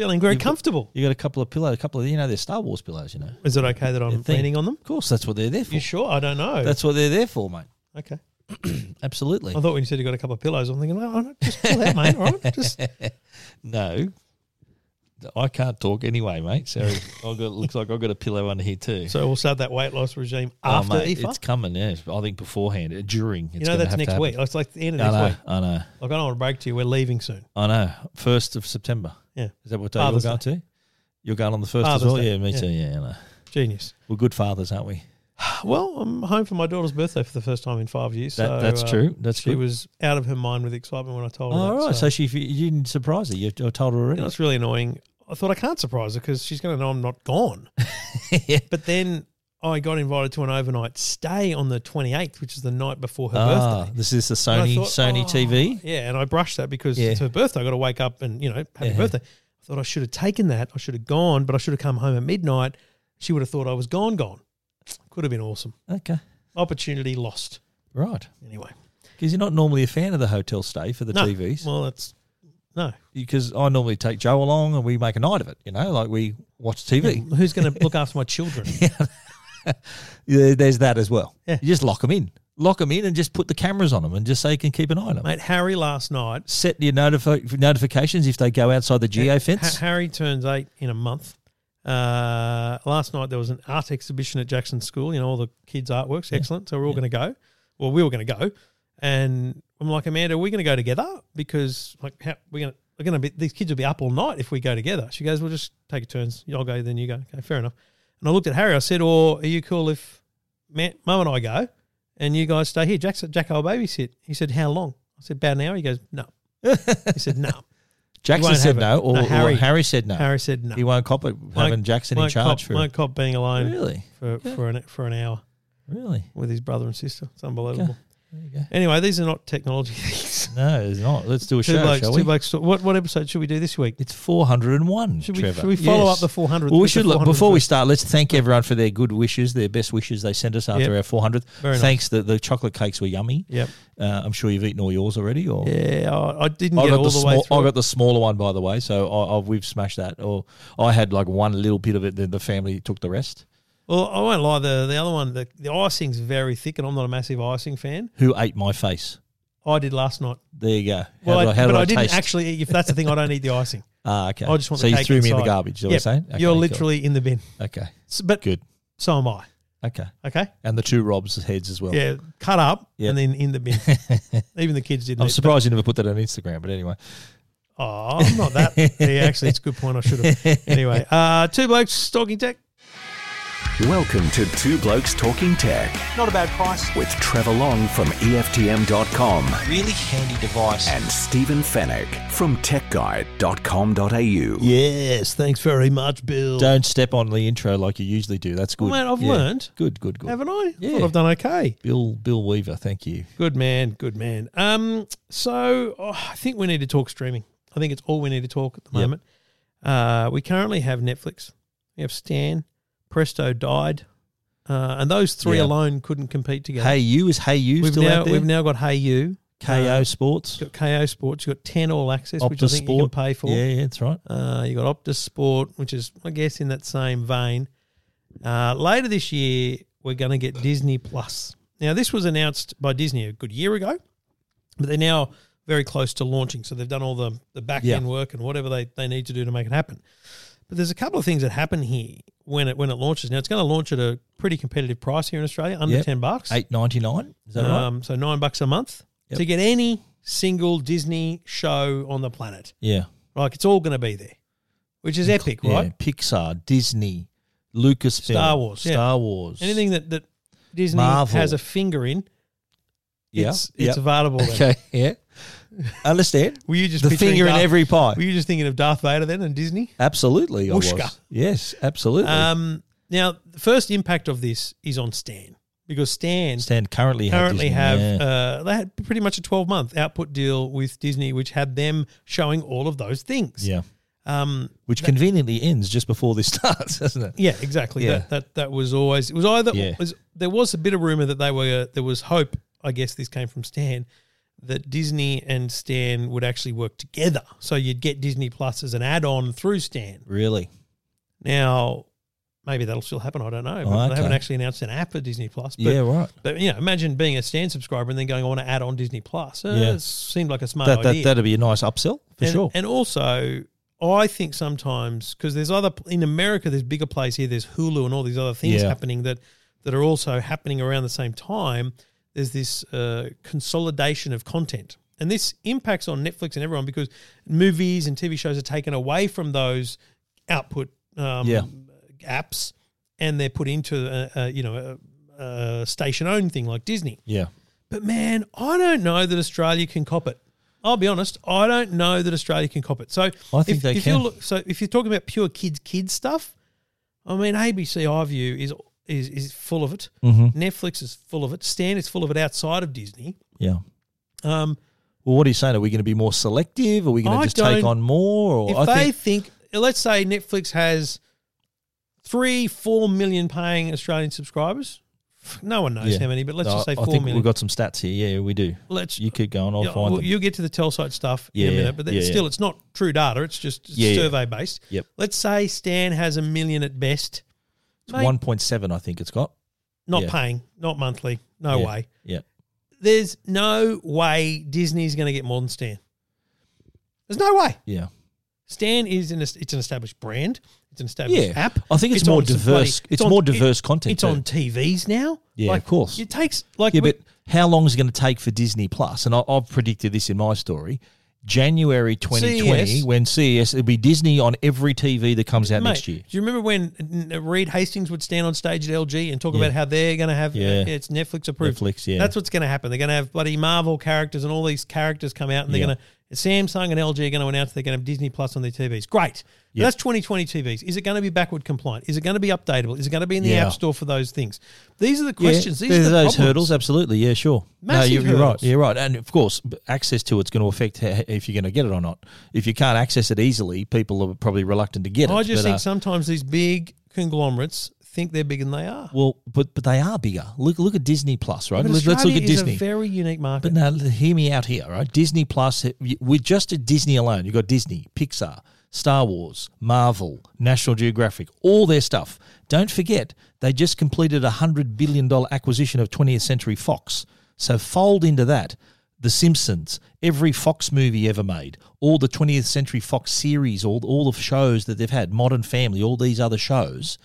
feeling very You've got- comfortable. You got a couple of pillows, a couple of you know they're Star Wars pillows. You know, Is it okay that I'm thing. leaning on them? of course that's what they're there for. You sure? I don't know. That's what they're there for, mate. okay. Absolutely. I thought when you said you got a couple of pillows, I'm thinking, well, all right, just chill out, mate. All right, just No, I can't talk anyway, mate. So I've got looks like I've got a pillow under here too. so we'll start that weight loss regime Oh, after mate, IFA. it's coming. Yeah, I think beforehand, uh, during. It's you know gonna that's have to next happen. week. It's like the end of I next know. week. I know. Like I don't want to break to you, we're leaving soon. I know. First of September. Yeah. Is that what day Father's you're going to? You're going on the first Father's as well. Day. Yeah, me Yeah. too. Yeah, I know. Genius. We're good fathers, aren't we? Well, I'm home for my daughter's birthday for the first time in five years. That, so, that's uh, true. That's She good. was out of her mind with excitement when I told her. All that, right. So, she you didn't surprise her. You you told her You already. know, it's really annoying. I thought I can't surprise her because she's going to know I'm not gone. yeah. But then I got invited to an overnight stay on the 28th, which is the night before her Ah, birthday. this is the Sony thought, Sony oh, TV. Yeah, and I brushed that because Yeah. it's her birthday. I got to wake up and, you know, happy Yeah. birthday. I thought I should have taken that. I should have gone, but I should have come home at midnight. She would have thought I was gone, gone. Could have been awesome. Okay. Opportunity lost. Right. Anyway. Because you're not normally a fan of the hotel stay for the No. TVs. Well, that's no. Because I normally take Joe along and we make a night of it. You know, like we watch TV. Who's going to look after my children? Yeah, there's that as well. Yeah. You just lock them in. Lock them in and just put the cameras on them and just so you can keep an eye on them. Mate, Harry last night. Set your notifi- notifications if they go outside the geo fence. Ha- Harry turns eight in a month. Uh, last night there was an art exhibition at Jackson School. You know all the kids' artworks, excellent. So we're all going to go. Well, we were going to go, and I'm like, Amanda, are we going to go together? Because like, how, we're going to we're going to be these kids will be up all night if we go together. She goes, we'll just take turns. I'll go, then you go. Okay, fair enough. And I looked at Harry. I said, or are you cool if Mum and I go, and you guys stay here? Jack said, Jack, I'll babysit. He said, how long? I said, about an hour. He goes, no. he said, no. Jackson said no, or No, or Harry- Harry, said no. Harry said no. He won't cop it having Jackson in won't charge cop, for won't cop being alone really, for for an for an hour really. with his brother and sister. It's unbelievable. There you go. Anyway, these are not technology things. No, it's not. Let's do a two show, blokes, shall two we? blokes. What what episode should we do this week? It's four hundred and one. Should we Trevor. should we follow Yes. up the four hundred? Well, we should look before we start. Let's thank everyone for their good wishes, their best wishes they sent us after Yep. our 400th. Very nice. Thanks. The, the chocolate cakes were yummy. Yep. Uh, I'm sure you've eaten all yours already. Or Yeah, I, I didn't I get got all the, the, small. way through. I got the smaller one, by the way. So I, I, we've smashed that. Or I had like one little bit of it. Then the family took the rest. Well, I won't lie. The the other one, the, the icing's very thick, and I'm not a massive icing fan. Who ate my face? I did last night. There you go. How Well, did I, how but did I, I, didn't taste? actually. eat- If that's the thing, I don't eat the icing. Ah, okay. I just want so the you cake threw me in the inside. garbage. Is that what Yep. you're saying? Okay, You're cool. literally in the bin. okay. S- But Good. so am I. Okay. Okay. And the two Robs' heads as well. Yeah, cut up Yep. and then in the bin. Even the kids didn't. I'm eat, surprised you never put that on Instagram, but anyway. Oh, I'm not that. yeah, actually, it's a good point. I should have. Anyway, uh, two blokes talking tech. Welcome to Two Blokes Talking Tech Not a bad price. with Trevor Long from EFTM.com Really handy device. and Stephen Fenech from TechGuide.com.au. Yes, thanks very much, Bill. Don't step on the intro like you usually do. That's good. Well, mate, I've Yeah. learned. Good, good, good. Haven't I? Yeah. Thought I've done okay. Bill Bill Weaver, thank you. Good man. Good man. Um, so oh, I think we need to talk streaming. I think it's all we need to talk at the Yep. moment. Uh, we currently have Netflix. We have Stan. Presto died. Uh, and those three Yeah. alone couldn't compete together. Hayu is Hayu we've still now out there? we've now got Hey You. Kayo Uh, Sports. You've got Kayo Sports. You've got 10 All Access, which I Optus think you can pay for. Yeah, yeah, that's right. Uh, you got Optus Sport, which is, I guess, in that same vein. Uh, later this year, we're going to get Disney Plus. Now, this was announced by Disney a good year ago, but they're now very close to launching. So they've done all the, the back end Yeah. work and whatever they, they need to do to make it happen. But there's a couple of things that happen here when it when it launches. Now, it's going to launch at a pretty competitive price here in Australia, under Yep. 10 bucks. Eight ninety nine. Is that right? um, So nine bucks a month Yep. to get any single Disney show on the planet. Yeah. Like it's all going to be there, which is epic, Yeah. right? Pixar, Disney, Lucasfilm, Star Wars, yeah. Star Wars, Anything that, that Disney Marvel. has a finger in, Yeah. it's, it's available. Okay. Yeah. Understand Were you just the finger in every pie. Were you just thinking of Darth Vader then and Disney? Absolutely, I was. Yes, absolutely. Um, now, the first impact of this is on Stan because Stan Stan currently have currently Disney, have yeah. uh, they had pretty much a twelve month output deal with Disney, which had them showing all of those things. yeah, Um, which conveniently ends just before this starts, doesn't it? Yeah, exactly. Yeah. That, that that was always it was either Yeah. was, there was a bit of rumor that they were there was hope. I guess this came from Stan that Disney and Stan would actually work together. So you'd get Disney Plus as an add-on through Stan. Really? Now, maybe that'll still happen. I don't know. But Oh, They haven't actually announced an app for Disney Plus. But, yeah, right. But you know, imagine being a Stan subscriber and then going, "I want to add on Disney Plus." Uh, Yeah. it seemed like a smart That, that idea. that'd be a nice upsell for and, sure. And also, I think sometimes because there's other in America, there's bigger plays here. There's Hulu and all these other things Yeah. happening that that are also happening around the same time. There's this uh, consolidation of content, and this impacts on Netflix and everyone because movies and TV shows are taken away from those output um, Yeah. apps, and they're put into a, a you know a, a station owned thing like Disney. yeah. But man, I don't know that Australia can cop it. I'll be honest, I don't know that Australia can cop it. So I think if, they if can. You're, so if you're talking about pure kids kids stuff, I mean ABC iView is is is full of it. Mm-hmm. Netflix is full of it. Stan is full of it outside of Disney. Yeah. Um, Well, what are you saying? Are we going to be more selective? Are we going I to just take on more? Or if I they think, think, let's say Netflix has three, four million paying Australian subscribers. No one knows Yeah. how many, but let's I- just say I four think million. we've got some stats here. Yeah, we do. let's You keep going. I'll Yeah, find well, them. You'll get to the Telsyte stuff in a minute, but then yeah, still, yeah. it's not true data. It's just Yeah, yeah. survey based. Yep. Let's say Stan has a million at best. It's Mate, 1.7, I think it's got. not yeah. paying, not monthly. No Yeah. way. Yeah. There's no way Disney's going to get more than Stan. There's no way. Yeah. Stan is an it's an established brand. It's an established Yeah. app. I think it's, more diverse. bloody- it's on- more it- diverse content. It's on TVs now. Yeah, Like, of course. It takes like Yeah, we- but how long is it going to take for Disney Plus? And I, I've predicted this in my story. January 2020, CES. when CES, it'll be Disney on every TV that comes out Mate, next year. Do you remember when Reed Hastings would stand on stage at LG and talk Yeah. about how they're going to have Yeah. uh, it's Netflix approved? Netflix, yeah. That's what's going to happen. They're going to have bloody Marvel characters and all these characters come out, and they're Yeah. going to Samsung and LG are going to announce they're going to have Disney Plus on their TVs. Great. Yeah. That's 2020 TVs. Is it going to be backward compliant? Is it going to be updatable? Is it going to be in the Yeah. App Store for those things? These are the questions. Yeah, These are the those problems. hurdles, absolutely. Yeah, sure. Massive no, you're, you're right. You're right. And of course, access to it's going to affect if you're going to get it or not. If you can't access it easily, people are probably reluctant to get it. I just But, think uh, sometimes these big conglomerates think they're bigger than they are. well, but but they are bigger. Look look at Disney Plus, right? But Let's, look at Disney. Is a very unique market. But now, hear me out here, right? Disney Plus, with just at Disney alone, you've got Disney, Pixar, Star Wars, Marvel, National Geographic, all their stuff. Don't forget, they just completed a $100 billion acquisition of 20th Century Fox. So fold into that The Simpsons, every Fox movie ever made, all the 20th Century Fox series, all, all the shows that they've had, Modern Family, all these other shows.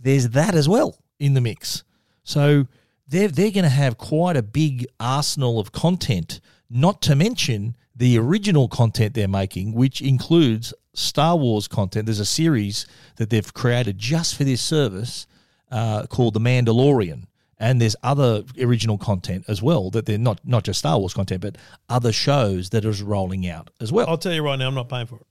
There's that as well in the mix. So they're they're going to have quite a big arsenal of content. Not to mention the original content they're making, which includes Star Wars content. There's a series that they've created just for this service uh, called The Mandalorian. And there's other original content as well that they're not not just Star Wars content, but other shows that is rolling out as well. I'll tell you right now, I'm not paying for it.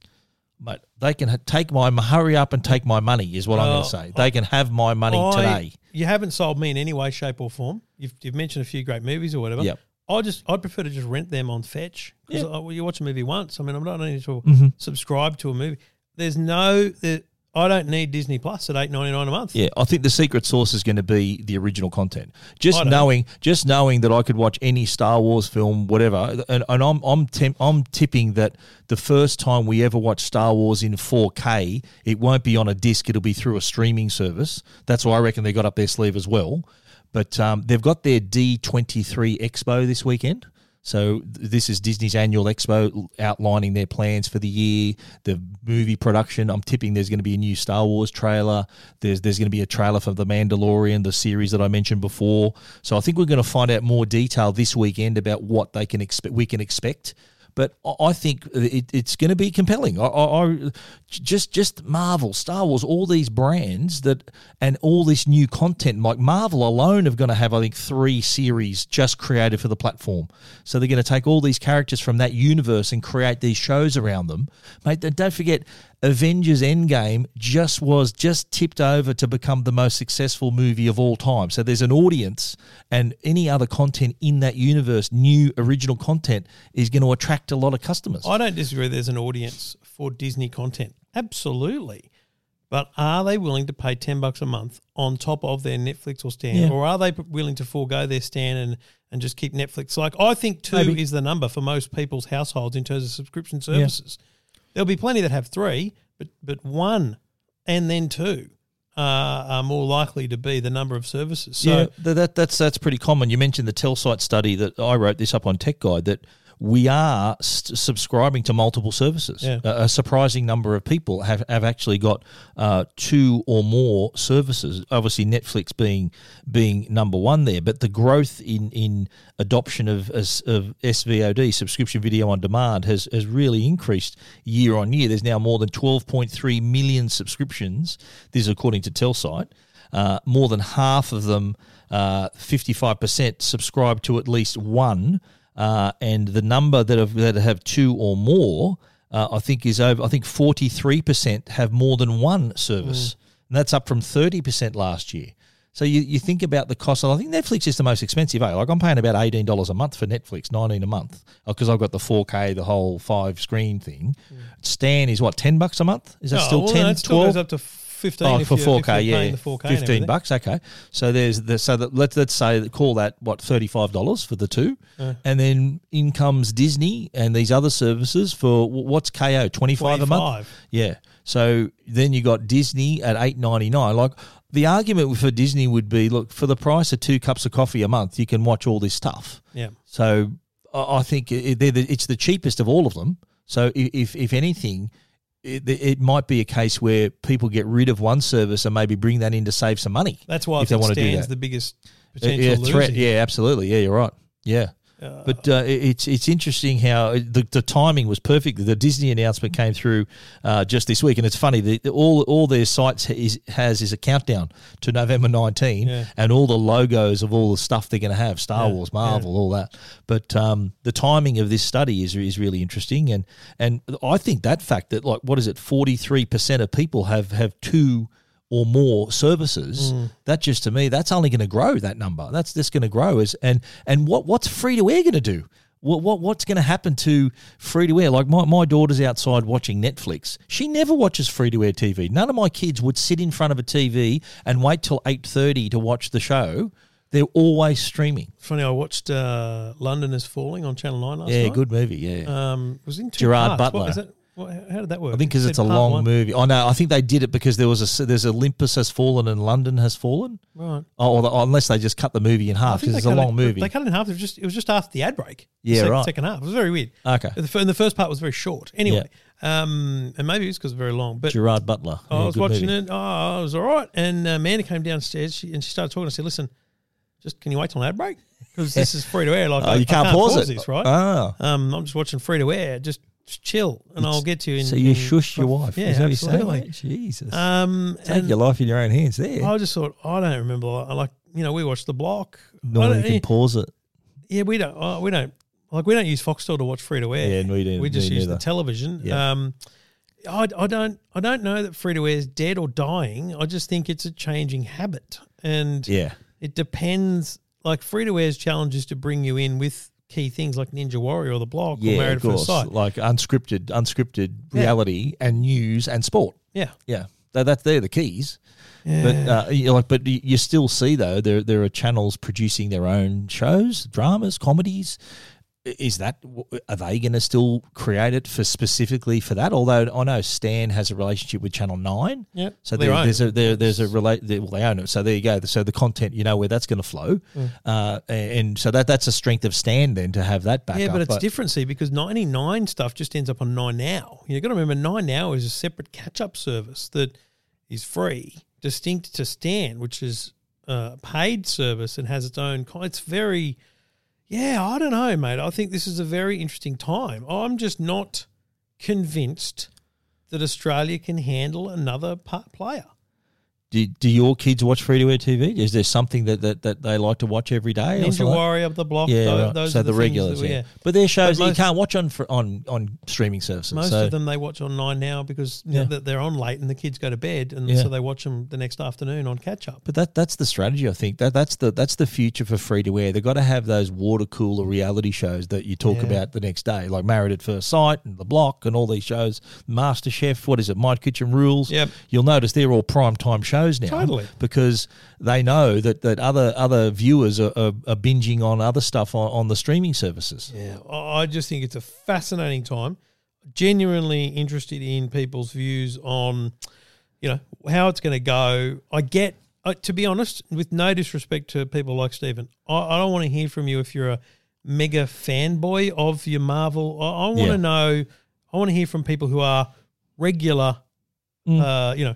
But they can take my hurry up and take my money is what I'm going to say. They can have my money I- today. You haven't sold me in any way, shape, or form. You've, you've mentioned a few great movies or whatever. Yep. I just I'd prefer to just rent them on Fetch because Yeah. you watch a movie once. I mean, I'm not need to Mm-hmm. subscribe to a movie. There's no there, I don't need Disney Plus at eight ninety nine a month. Yeah, I think the secret sauce is going to be the original content. Just knowing, just knowing that I could watch any Star Wars film, whatever, and, and I'm I'm temp, I'm tipping that the first time we ever watch Star Wars in 4K, it won't be on a disc; it'll be through a streaming service. That's why I reckon they got up their sleeve as well. But um, they've got their D23 Expo this weekend. So this is Disney's annual expo outlining their plans for the year, the movie production. I'm tipping there's going to be a new Star Wars trailer. There's there's going to be a trailer for The Mandalorian, the series that I mentioned before. So I think we're going to find out more detail this weekend about what they can expect. We can expect. But I- think it, it's going to be compelling. I, I, I just just Marvel, Star Wars, all these brands that and all this new content. Like Marvel alone have going to have, I think, three series just created for the platform. So they're going to take all these characters from that universe and create these shows around them. Mate, don't forget, Avengers Endgame just was just tipped over to become the most successful movie of all time. So there's an audience, and any other content in that universe, new original content, is going to attract a lot of customers. I don't disagree. There's an audience for Disney content, absolutely, But are they willing to pay ten bucks a month on top of their Netflix or Stan, Yeah. or are they willing to forego their Stan and and just keep Netflix? Like I think two Maybe. is the number for most people's households in terms of subscription services. There'll be plenty that have three, but but one and then two are more likely to be the number of services. So yeah, that, that's that's pretty common. You mentioned the Telsyte study that I wrote this up on Tech Guide that we are st- subscribing to multiple services. Yeah. A, a surprising number of people have, have actually got uh, two or more services. Obviously, Netflix being being number one there, but the growth in in adoption of of SVOD subscription video on demand has has really increased year on year. There's now more than 12.3 million subscriptions. This is according to Telsyte. Uh, more than half of them, uh, 55%, subscribe to at least one. Uh, and the number that have, that have two or more, uh, I think, is over. I think 43% have more than one service. And that's up from 30% last year. So you, you think about the cost. I think Netflix is the most expensive. Eh? Like I'm paying about eighteen dollars a month for Netflix, nineteen a month, because I've got the 4K, the whole five screen thing. Stan is what ten bucks a month? Is that Oh, still well, 10, no, it still 12? goes up to fifteen. Oh, for four K, yeah, the 4K fifteen bucks. Okay, so there's the so that let's let's say call that what thirty five dollars for the two, and then in comes Disney and these other services for what's Kayo twenty five a month. Yeah. So then you got Disney at eight ninety nine. Like the argument for Disney would be, look, for the price of two cups of coffee a month, you can watch all this stuff. Yeah. So I think it, they're the, it's the cheapest of all of them. So if if anything, it, it might be a case where people get rid of one service and maybe bring that in to save some money. That's why I if they think want to do that. the biggest uh, potential yeah, threat. Yeah, absolutely. Yeah, you're right. Yeah. But uh, it's it's interesting how the, the timing was perfect. The Disney announcement came through uh, just this week, and it's funny. The, the- all all their sites is, has is a countdown to November 19, Yeah. and all the logos of all the stuff they're going to have: Star Yeah, Wars, Marvel, all that. But um, the timing of this study is is really interesting, and and I think that fact that like what is it, 43 percent of people have have two or more services, Mm. that just to me, that's only going to grow that number. That's just going to grow as and and what what's free to air going to do? What, what what's going to happen to free to air? Like my, my daughter's outside watching Netflix. She never watches free to air TV. None of my kids would sit in front of a TV and wait till eight thirty to watch the show. They're always streaming. Funny, I watched uh, London is Falling on Channel Nine last yeah, night. good movie. Yeah, Um, was in Gerard parts. Butler. What, what, how did that work? I think because it's a long one. movie. Oh know. I think they did it because there was a there's Olympus has fallen and London has fallen. Right. Oh, or the, unless they just cut the movie in half because it's a long it, movie. They cut it in half. It was just it was just after the ad break. Yeah, sec- right. Second half. It was very weird. Okay. The, and the first part was very short. Anyway, um, and maybe it was because very long. But Gerard Butler. I Yeah, was watching movie. it. Oh, it was all right. And Amanda came downstairs she, and she started talking. I said, "Listen, just can you wait till an ad break? Because this is free to air. Like Oh, I, you I can't, pause, it. this, right? Ah. um, I'm just watching free to air. Just, just chill, and I'll get to you. In, so you in shush your wife. Yeah, Is that what you're absolutely. saying? Jesus. Um, Take your life in your own hands there. I just thought I don't remember. I Like you know, we watched the block. Don't- you can pause it. Yeah, we don't. Uh, we don't like we don't use Foxtel to watch free to air. Yeah, we don't- We just use neither. the television. Yeah. Um, I, I don't I don't know that free to air is dead or dying. I just think it's a changing habit, and Yeah. it depends. Like free to air's challenge is to bring you in with key things like Ninja Warrior or the Block or Yeah, Married of at First. Sight. Like unscripted, unscripted Yeah. reality and news and sport. Yeah, Yeah, that, that they're the keys. yeah. But uh, like, but you still see though there there are channels producing their own shows, dramas, comedies. Is that are they going to still create it for specifically for that? Although I know Stan has a relationship with Channel Nine, yeah. so there, there's a there, there's a relate. Well, they own it, so there you go. So the content, you know, where that's going to flow, uh, and so that that's a strength of Stan then to have that back Yeah, but it's different, see, because 99 stuff just ends up on 9 Now. You've got to remember, 9 Now is a separate catch up service that is free, distinct to Stan, which is a paid service and has its own. It's very, yeah, I don't know, mate. I think this is a very interesting time. I'm just not convinced that Australia can handle another player. Do, do your kids watch free to air TV? Is there something that, that, that they like to watch every day? Ninja? Warrior of the Block. Yeah, tho- right. those so are the, the, regulars, that we- yeah. But they're shows that most- you can't watch on for, on on streaming services. Most so, of them they watch on nine now because you know, Yeah. that they're on late and the kids go to bed, and Yeah. so they watch them the next afternoon on catch up. But that that's the strategy. I think that that's the that's the future for free to air. They've got to have those water cooler reality shows that you talk Yeah. about the next day, like Married at First Sight and The Block and all these shows. Master Chef, what is it? My Kitchen Rules. Yep. You'll notice they're all prime time shows now. Totally. because they know that, that other other viewers are, are, are binging on other stuff on, on the streaming services. Yeah, I I just think it's a fascinating time. Genuinely interested in people's views on, you know, how it's going to go. I get, uh, to be honest, with no disrespect to people like Stephen, I, I don't want to hear from you if you're a mega fanboy of your Marvel. I, I want to Yeah. know. I want to hear from people who are regular, Mm. uh, you know,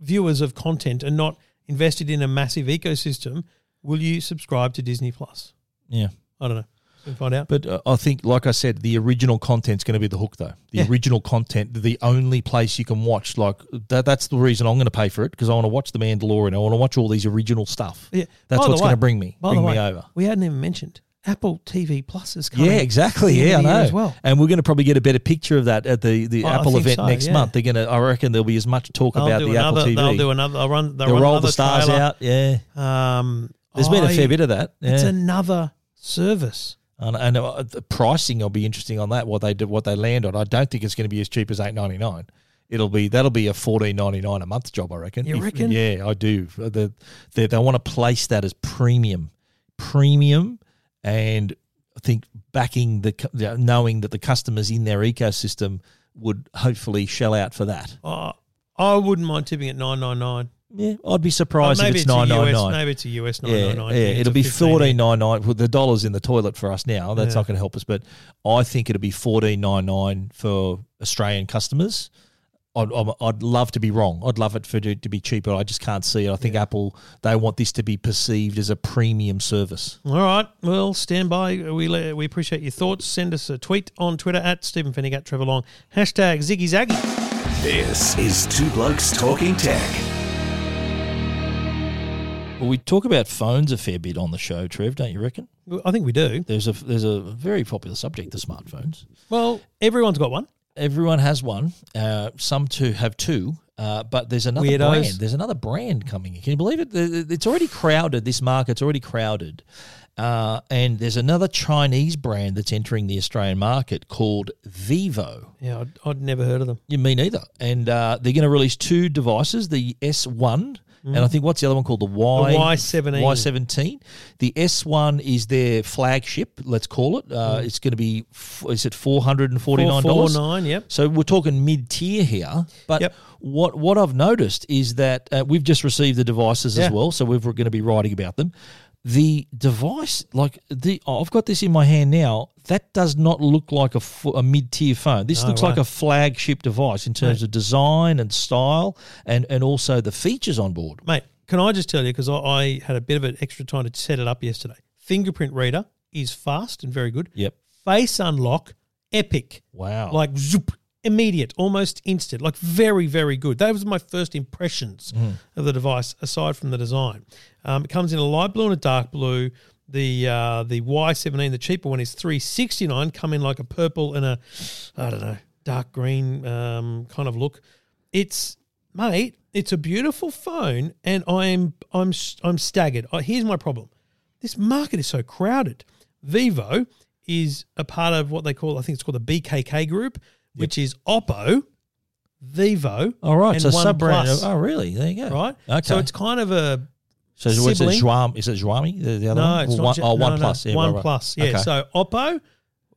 viewers of content and not invested in a massive ecosystem. Will you subscribe to Disney Plus? Yeah. I don't know. We'll find out. But uh, I think, like I said, the original content's going to be the hook, though. The Yeah. original content, the only place you can watch, like that, that's the reason I'm going to pay for it because I want to watch The Mandalorian. I want to watch all these original stuff. Yeah. That's what's going to bring me, bring way, me over. We hadn't even mentioned Apple TV Plus is coming. Yeah, exactly. Yeah, I end of the know. as well. And we're going to probably get a better picture of that at the, the I- I Apple event so, next yeah. month. They're going to. I reckon there'll be as much talk They'll about the another. Apple TV. They'll do another. They'll run. They'll, They'll run roll the stars trailer. out. Yeah, Um, There's been a fair bit of that. Yeah. It's another service. And, and uh, the pricing will be interesting on that. What they do, what they land on. I don't think it's going to be as cheap as eight ninety nine. It'll be that'll be a fourteen ninety nine a month job. I reckon. You If- reckon? yeah, I do. They, they want to place that as premium, premium, and I think backing the knowing that the customers in their ecosystem would hopefully shell out for that. Uh, I wouldn't mind tipping at nine nine nine. Yeah, I'd be surprised if maybe it's nine US. nine. Maybe it's a US nine Yeah, nine nine. yeah, it'll be fourteen nine nine. Well, the dollars in the toilet for us now. That's Yeah. not going to help us, but I think it'll be fourteen nine nine for Australian customers. I'd, I'd- I'd love to be wrong. I'd love it for it to be cheaper. I just can't see it. I think Apple they want this to be perceived as a premium service. All right. Well, stand by. We we appreciate your thoughts. Send us a tweet on Twitter at Stephen Fenech, Trevor Long. Hashtag Ziggy Zaggy. This is Two Blokes Talking Tech. Well, we talk about phones a fair bit on the show, Trev. Don't you reckon? I think we do. There's a there's a very popular subject, the smartphones. Well, everyone's got one. Everyone has one. Uh, some two have two. Uh, but there's another Weirdos. brand. There's another brand coming. in. Can you believe it? It's already crowded. This market's already crowded. Uh, and there's another Chinese brand that's entering the Australian market called Vivo. Yeah, I'd, I'd never heard of them. Yeah, me neither. And uh, they're going to release two devices: the S1 and I think what's the other one called the Y The Y17. Y17. The S1 is their flagship. Let's call it. Uh, It's going to be is it four hundred and forty nine dollars? Four nine, yep. So we're talking mid tier here. But Yep. what what I've noticed is that uh, we've just received the devices Yeah. as well, so we're going to be writing about them. The device, like the, oh, I've got this in my hand now. That does not look like a, a mid tier phone. This No looks way. like a flagship device in terms of design and style, and and also the features on board. Mate, can I just tell you, because I, I had a bit of an extra time to set it up yesterday. Fingerprint reader is fast and very good. Yep. Face unlock, epic. Wow. Like zoop, immediate, almost instant. Like very, very good. That was my first impressions of the device, aside from the design. Um, it comes in a light blue and a dark blue. The uh, the Y17, the cheaper one, is three sixty nine. Come in like a purple and a, I don't know, dark green um, kind of look. It's mate, it's a beautiful phone, and I'm I'm I'm staggered. Uh, Here's my problem: this market is so crowded. Vivo is a part of what they call, I think it's called the BKK group, which is Oppo, Vivo, All right. and so sub brand. Oh, really? There you go. right? Okay. So it's kind of a so what's it? Xiaomi? Is it Xiaomi? The, the other no, one? it's not. one, oh, no, One no, Plus. Yeah, One right, right. Plus. Yeah. Okay. So Oppo,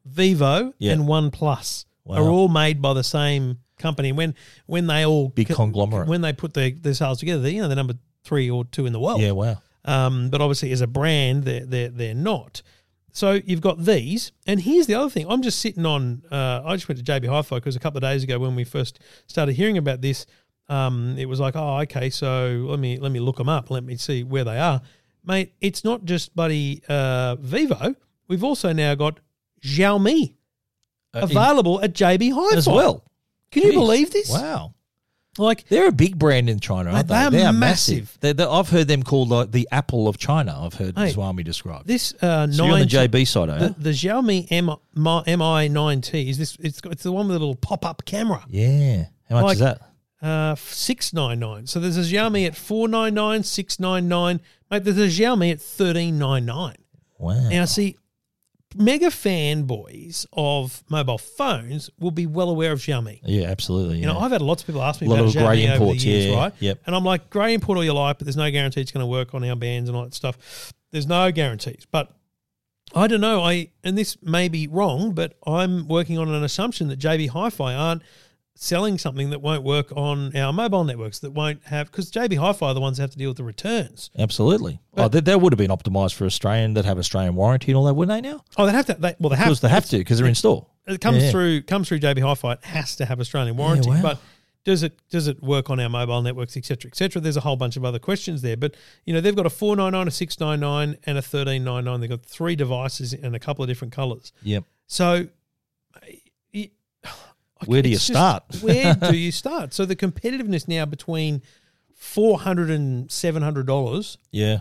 Vivo, Yeah. and One Plus Wow. are all made by the same company. When when they all Big conglomerate. when they put their their sales together, they, you know, they're number three or two in the world. Yeah. Wow. Um, but obviously, as a brand, they're, they're, they're not. So you've got these. And here's the other thing. I'm just sitting on, uh, I just went to JB Hi-Fi because a couple of days ago when we first started hearing about this, um, it was like, oh, okay, so let me let me look them up. Let me see where they are. Mate, it's not just buddy uh, Vivo. We've also now got Xiaomi Uh, in- available at JB Hi-Fi. as well. Can you believe this? Wow. Like They're a big brand in China, aren't Mate, they? they are massive. massive. They're, they're- I've heard them called like the Apple of China. I've heard Mate, Xiaomi described. this uh, so you're on the JB side, are the, the Xiaomi Mi nine T is this. It's it's the one with the little pop up camera. Yeah. How much Like- is that? Uh, six nine nine. So there's a Xiaomi at four nine nine, six nine nine. Mate, there's a Xiaomi at thirteen nine nine. Wow. Now, see, mega fanboys of mobile phones will be well aware of Xiaomi. yeah, absolutely. You know. I've had lots of people ask me A lot about of Xiaomi over imports, the years, yeah, right? yep. And I'm like, grey import all you like, but there's no guarantee it's going to work on our bands and all that stuff. There's no guarantees. But I don't know. I and this may be wrong, but I'm working on an assumption that JB Hi-Fi aren't selling something that won't work on our mobile networks that won't have because JB Hi-Fi are the ones that have to deal with the returns. Absolutely. oh, that, would have been optimized for Australian that have Australian warranty and all that, wouldn't they now? Oh, they have to. They, well, they have. Because they have to, because they're in store. It comes Yeah. through comes through JB Hi-Fi. It has to have Australian warranty, wow. but does it does it work on our mobile networks, etc., etc.? There's a whole bunch of other questions there, but you know they've got a four nine nine, a six nine nine, and a thirteen nine nine. They've got three devices in a couple of different colours. Yep. So, it, Where do you start? where do you start? So the competitiveness now between four hundred and seven hundred dollars. Yeah.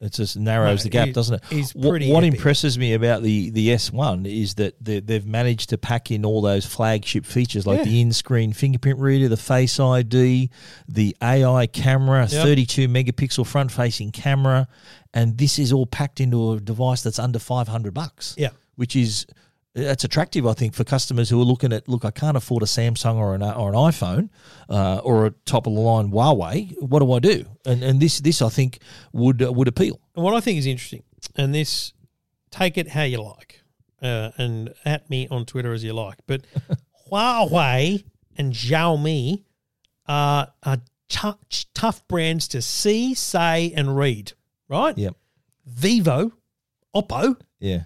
It just narrows Mate, the gap, it doesn't it? is What- pretty what impresses me about the, the S1 is that they, they've managed to pack in all those flagship features like Yeah. the in screen fingerprint reader, the Face ID, the AI camera, Yep. 32 megapixel front facing camera. And this is all packed into a device that's under 500 bucks. Yeah. Which is. That's attractive, I think, for customers who are looking at. Look, I can't afford a Samsung or an or an iPhone uh, or a top of the line Huawei. What do I do? And and this this I think would uh, would appeal. And what I think is interesting, and this, take it how you like, uh, and at me on Twitter as you like, but Huawei and Xiaomi are, are tou- tough brands to see, say, and read, right? Yep. Vivo, Oppo, Yeah.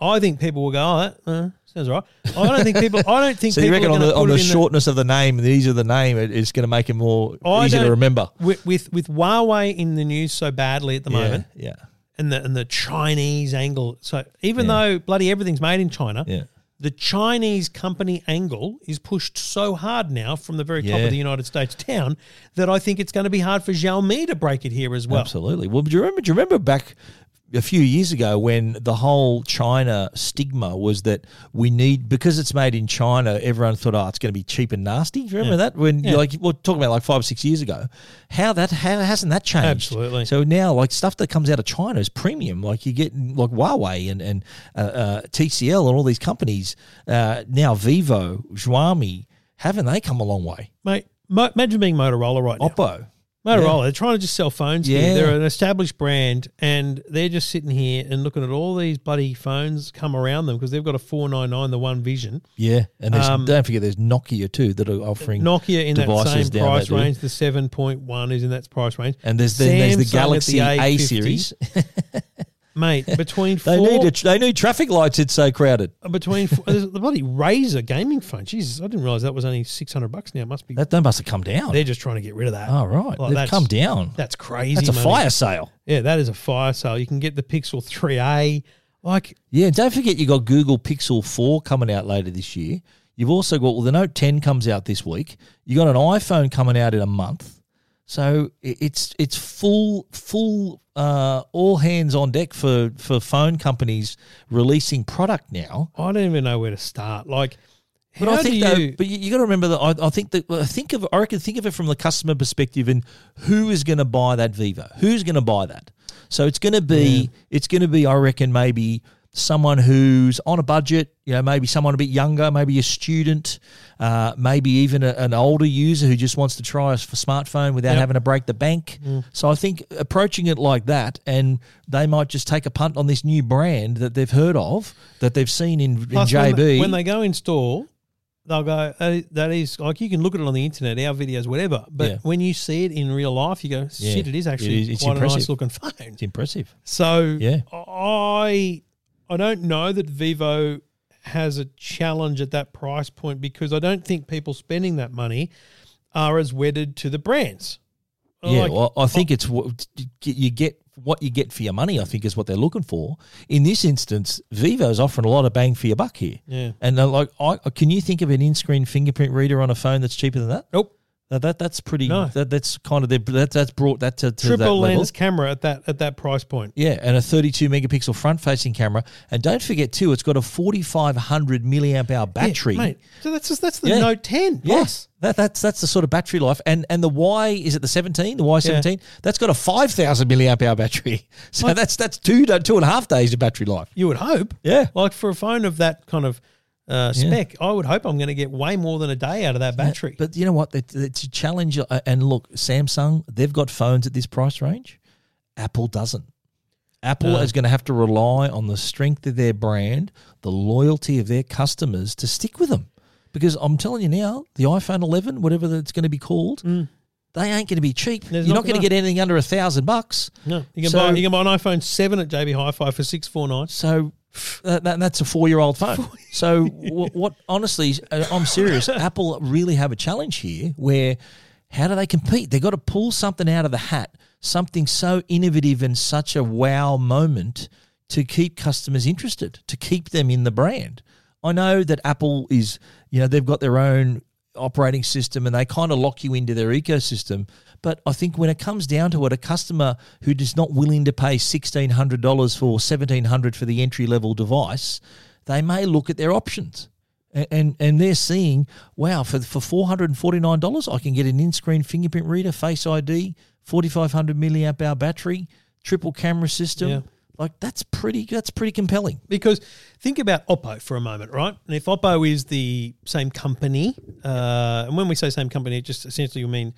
I think people will go, oh, that uh, sounds right. I don't think people. I don't think So you people reckon on the on the shortness of the name, the ease of the name, it, it's going to make it more I easy to remember. with, with with Huawei in the news so badly at the moment, Yeah. and the and the Chinese angle. So even Yeah. though bloody everything's made in China, Yeah. the Chinese company angle is pushed so hard now from the very top Yeah. of the United States town that I think it's going to be hard for Xiaomi to break it here as well. Absolutely. Well, do you remember? Do you remember back a few years ago when the whole China stigma was that we need because it's made in China, everyone thought, oh, it's going to be cheap and nasty. Do you remember that? When Yeah. like we're talking about like five or six years ago, how that how hasn't that changed? Absolutely. So now, like stuff that comes out of China is premium. Like you get like Huawei and and uh, uh, TCL and all these companies uh, now. Vivo, Xiaomi, haven't they come a long way? Mate, mo- imagine being Motorola right now. Oppo. Motorola, they're trying to just sell phones Yeah. here. They're an established brand and they're just sitting here and looking at all these bloody phones come around them because they've got a 499, the One Vision. Yeah, and Um, don't forget there's Nokia too that are offering Nokia in that same price that, range. The 7.1 is in that price range. And there's then there's the Galaxy A A50. series. Mate, between they four, need a, they need traffic lights. It's so crowded. Uh, between four, the bloody Razer gaming phone. Jesus, I didn't realize that was only 600 bucks now. It must be. That, that must have come down. they're just trying to get rid of that. Oh right, Like, they've come down. That's crazy. That's a money. fire sale. Yeah, that is a fire sale. You can get the Pixel 3A. Like, Yeah, don't forget you got Google Pixel Four coming out later this year. You've also got well, the Note 10 comes out this week. You got an iPhone coming out in a month. So it's it's full full uh, all hands on deck for for phone companies releasing product now. I don't even know where to start. Like, But I think do though, but you, you got to remember that I, I think that I think of I reckon think of it from the customer perspective and who is going to buy that Vivo? Who's going to buy that? So it's going to be it's going to be I reckon maybe someone who's on a budget, you know, maybe someone a bit younger, maybe a student, uh, maybe even a, an older user who just wants to try a smartphone without Yep. having to break the bank. So I think approaching it like that, and they might just take a punt on this new brand that they've heard of, that they've seen in, in JB. When they, when they go in store, they'll go, "That is- that is like you can look at it on the internet, our videos, whatever. But Yeah. when you see it in real life, you go, Yeah. shit, it is actually It is- it's quite a nice impressive. looking phone. it's impressive. So Yeah. I I don't know that Vivo has a challenge at that price point because I don't think people spending that money are as wedded to the brands. Yeah, Like, well, I think it's what you get. What you get for your money, I think, is what they're looking for. In this instance, Vivo's offering a lot of bang for your buck here. Yeah. And uh, like, I can you think of an in-screen fingerprint reader on a phone that's cheaper than that? Nope. That, that that's pretty. No. That, that's kind of their, that, that's brought that to, to that Triple level. lens camera at that at that price point. Yeah, and a 32 megapixel front facing camera. And don't forget, too, it's got a 4500 milliamp hour battery. Yeah, mate. So that's just, that's the Yeah. Note 10. Yes, that, that's that's the sort of battery life, and and the Y is it the seventeen, the Y seventeen? That's got a five thousand milliamp hour battery, so that's that's two two and a half days of battery life. You would hope. Yeah. Like for a phone of that kind of uh, spec, I would hope I'm going to get way more than a day out of that battery. But you know what? It's it's a challenge. And look, Samsung, they've got phones at this price range. Apple doesn't. Apple No. is going to have to rely on the strength of their brand, the loyalty of their customers to stick with them. Because I'm telling you now, the iPhone 11, whatever it's going to be called, they ain't going to be cheap. Mm. There's You're not going to get anything under a thousand bucks. no, you can So- buy you can buy an iPhone seven at JB Hi-Fi for six four nine. So that, that, that's a four-year-old phone. So what, what? Honestly, uh, I'm serious. Apple really have a challenge here. Where how do they compete? They got to pull something out of the hat, something so innovative and such a wow moment to keep customers interested, to keep them in the brand. I know that Apple is, you know, they've got their own operating system and they kind of lock you into their ecosystem. But I think when it comes down to it, a customer who is not willing to pay sixteen hundred dollars for seventeen hundred for the entry level device, they may look at their options. And, and and they're seeing, wow, for for four hundred and forty nine dollars, I can get an in screen fingerprint reader, Face ID, forty five hundred milliamp hour battery, triple camera system. Yeah. Like that's pretty. That's pretty compelling. Because think about Oppo for a moment, right? And if Oppo is the same company, uh, and when we say same company, it just essentially we mean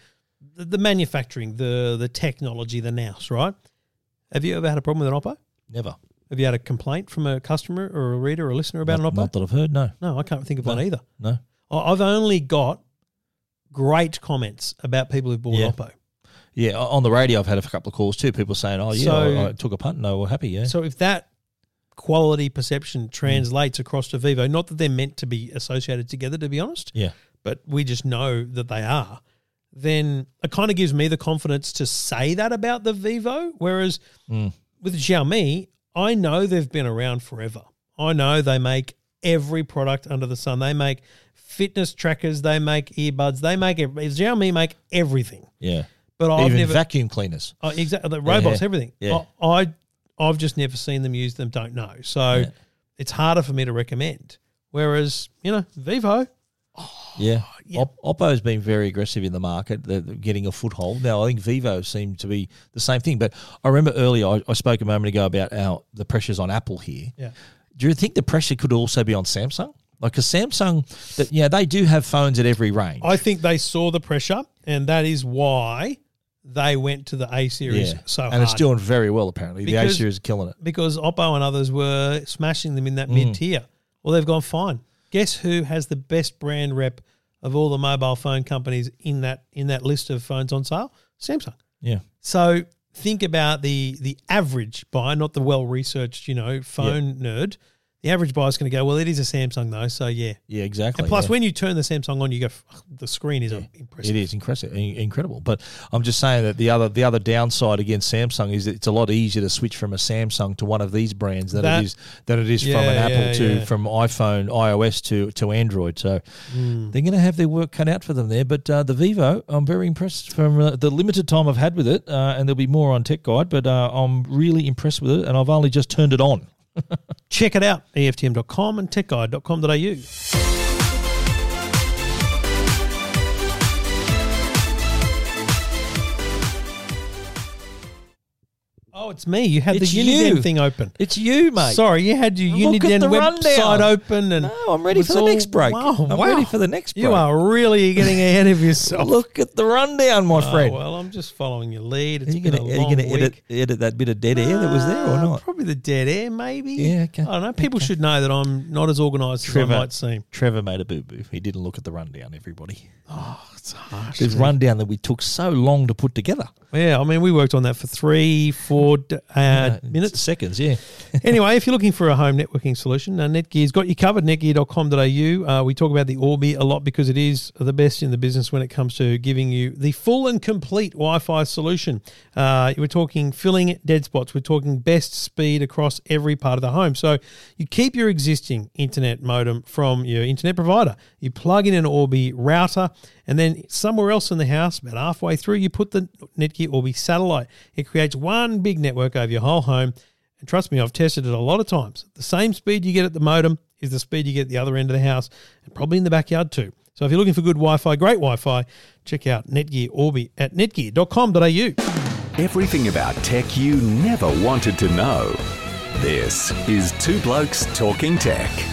the, the manufacturing, the the technology, the nous, right? Have you ever had a problem with an Oppo? Never. Have you had a complaint from a customer or a reader or a listener about not, an Oppo? not that I've heard. No. no, I can't think of one either. No. I've only got great comments about people who've bought Yeah. Oppo. Yeah, on the radio, I've had a couple of calls too. People saying, "Oh, yeah, So- I, I took a punt. and they were happy." Yeah, So if that quality perception translates across to Vivo, not that they're meant to be associated together, to be honest, yeah, but we just know that they are, then it kind of gives me the confidence to say that about the Vivo. Whereas Mm. with Xiaomi, I know they've been around forever. I know they make every product under the sun. They make fitness trackers, they make earbuds, they make ev- Xiaomi make everything. yeah. But I've never vacuum cleaners. Oh, exactly. The robots, Yeah. everything. Yeah. I, I, I've just never seen them use them. Don't know. So Yeah. it's harder for me to recommend. Whereas you know, Vivo, Yeah, yeah. Oppo's been very aggressive in the market. They're getting a foothold now. I think Vivo seemed to be the same thing. But I remember earlier I, I spoke a moment ago about our the pressures on Apple here. yeah, Do you think the pressure could also be on Samsung? Like a Samsung, that yeah, they do have phones at every range. I think they saw the pressure, and that is why they went to the A series yeah, so and hard. it's doing very well apparently. the A Because- series is killing it. because Oppo and others were smashing them in Mm. that mid tier. Well, they've gone fine. Guess who has the best brand rep of all the mobile phone companies in that in that list of phones on sale? Samsung. Yeah, So think about the the average buyer, not the well researched, you know, phone nerd. The average buyer's going to go, well, it is a Samsung though, so yeah. yeah, exactly. And plus, yeah. when you turn the Samsung on, you go, the screen is impressive. It is incredible, incredible. But I'm just saying that the other the other downside against Samsung is that it's a lot easier to switch from a Samsung to one of these brands than That- it is than it is from an Apple yeah, to yeah. from iPhone, iOS to to Android. So Hmm. they're going to have their work cut out for them there. But uh, the Vivo, I'm very impressed from uh, the limited time I've had with it, uh, and there'll be more on Tech Guide. But uh, I'm really impressed with it, and I've only just turned it on. Check it out, EFTM.com and techguide.com.au. Oh, it's me. You had It's the Uniden you. thing open. It's you, mate. Sorry, you had your Look at Uniden the website rundown. open, and No, I'm ready for the next break. Wow, I'm wow. ready for the next break. You are really getting ahead of yourself. Look at the rundown, my Oh, friend. well, I'm just following your lead. Are It's you been going a to are you long going to edit week. edit that bit of dead air that was there or Uh, not? Probably the dead air, maybe. Yeah, okay. I don't know. People should know that I'm not as organised as Trevor. I might seem. Trevor made a boo boo. He didn't look at the rundown. Everybody, Oh, it's harsh. this rundown that we took so long to put together. Yeah, I mean, we worked on that for three, four uh, minutes. seconds. Yeah, anyway, if you're looking for a home networking solution, uh, Netgear's got you covered. Netgear.com.au. Uh, we talk about the Orbi a lot because it is the best in the business when it comes to giving you the full and complete Wi-Fi solution. Uh, we're talking filling dead spots. We're talking best speed across every part of the home. So you keep your existing internet modem from your internet provider. You plug in an Orbi router, And then somewhere else in the house, about halfway through, you put the Netgear Orbi satellite. It creates one big network over your whole home. And trust me, I've tested it a lot of times. The same speed you get at the modem is the speed you get at the other end of the house, and probably in the backyard too. So if you're looking for good Wi Fi, great Wi Fi, check out Netgear Orbi at netgear.com.au. Everything about tech you never wanted to know. This is Two Blokes Talking Tech.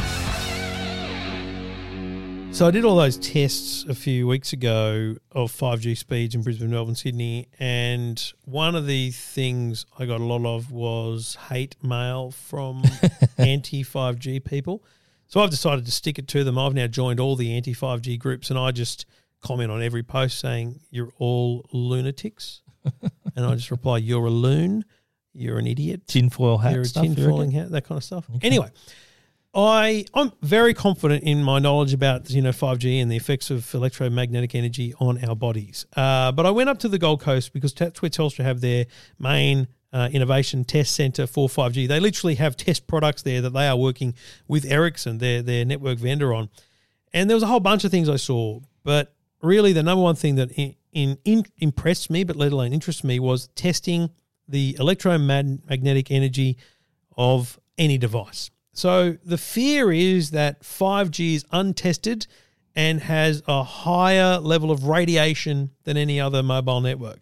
So I did all those tests a few weeks ago of 5G speeds in Brisbane, Melbourne, Sydney, and one of the things I got a lot of was hate mail from anti 5G people. So I've decided to stick it to them. I've now joined all the anti 5G groups, and I just comment on every post saying you're all lunatics, and I just reply you're a loon, you're an idiot, Tinfoil hat you're a stuff. tinfoiling hat, that kind of stuff. Anyway, I I'm very confident in my knowledge about you know 5G and the effects of electromagnetic energy on our bodies. Uh, but I went up to the Gold Coast because that's where Telstra have their main uh, innovation test center for 5G. They literally have test products there that they are working with Ericsson, their their network vendor, on. And there was a whole bunch of things I saw, but really the number one thing that in, in, impressed me, but let alone interested me, was testing the electromagnetic energy of any device. So the fear is that 5G is untested and has a higher level of radiation than any other mobile network.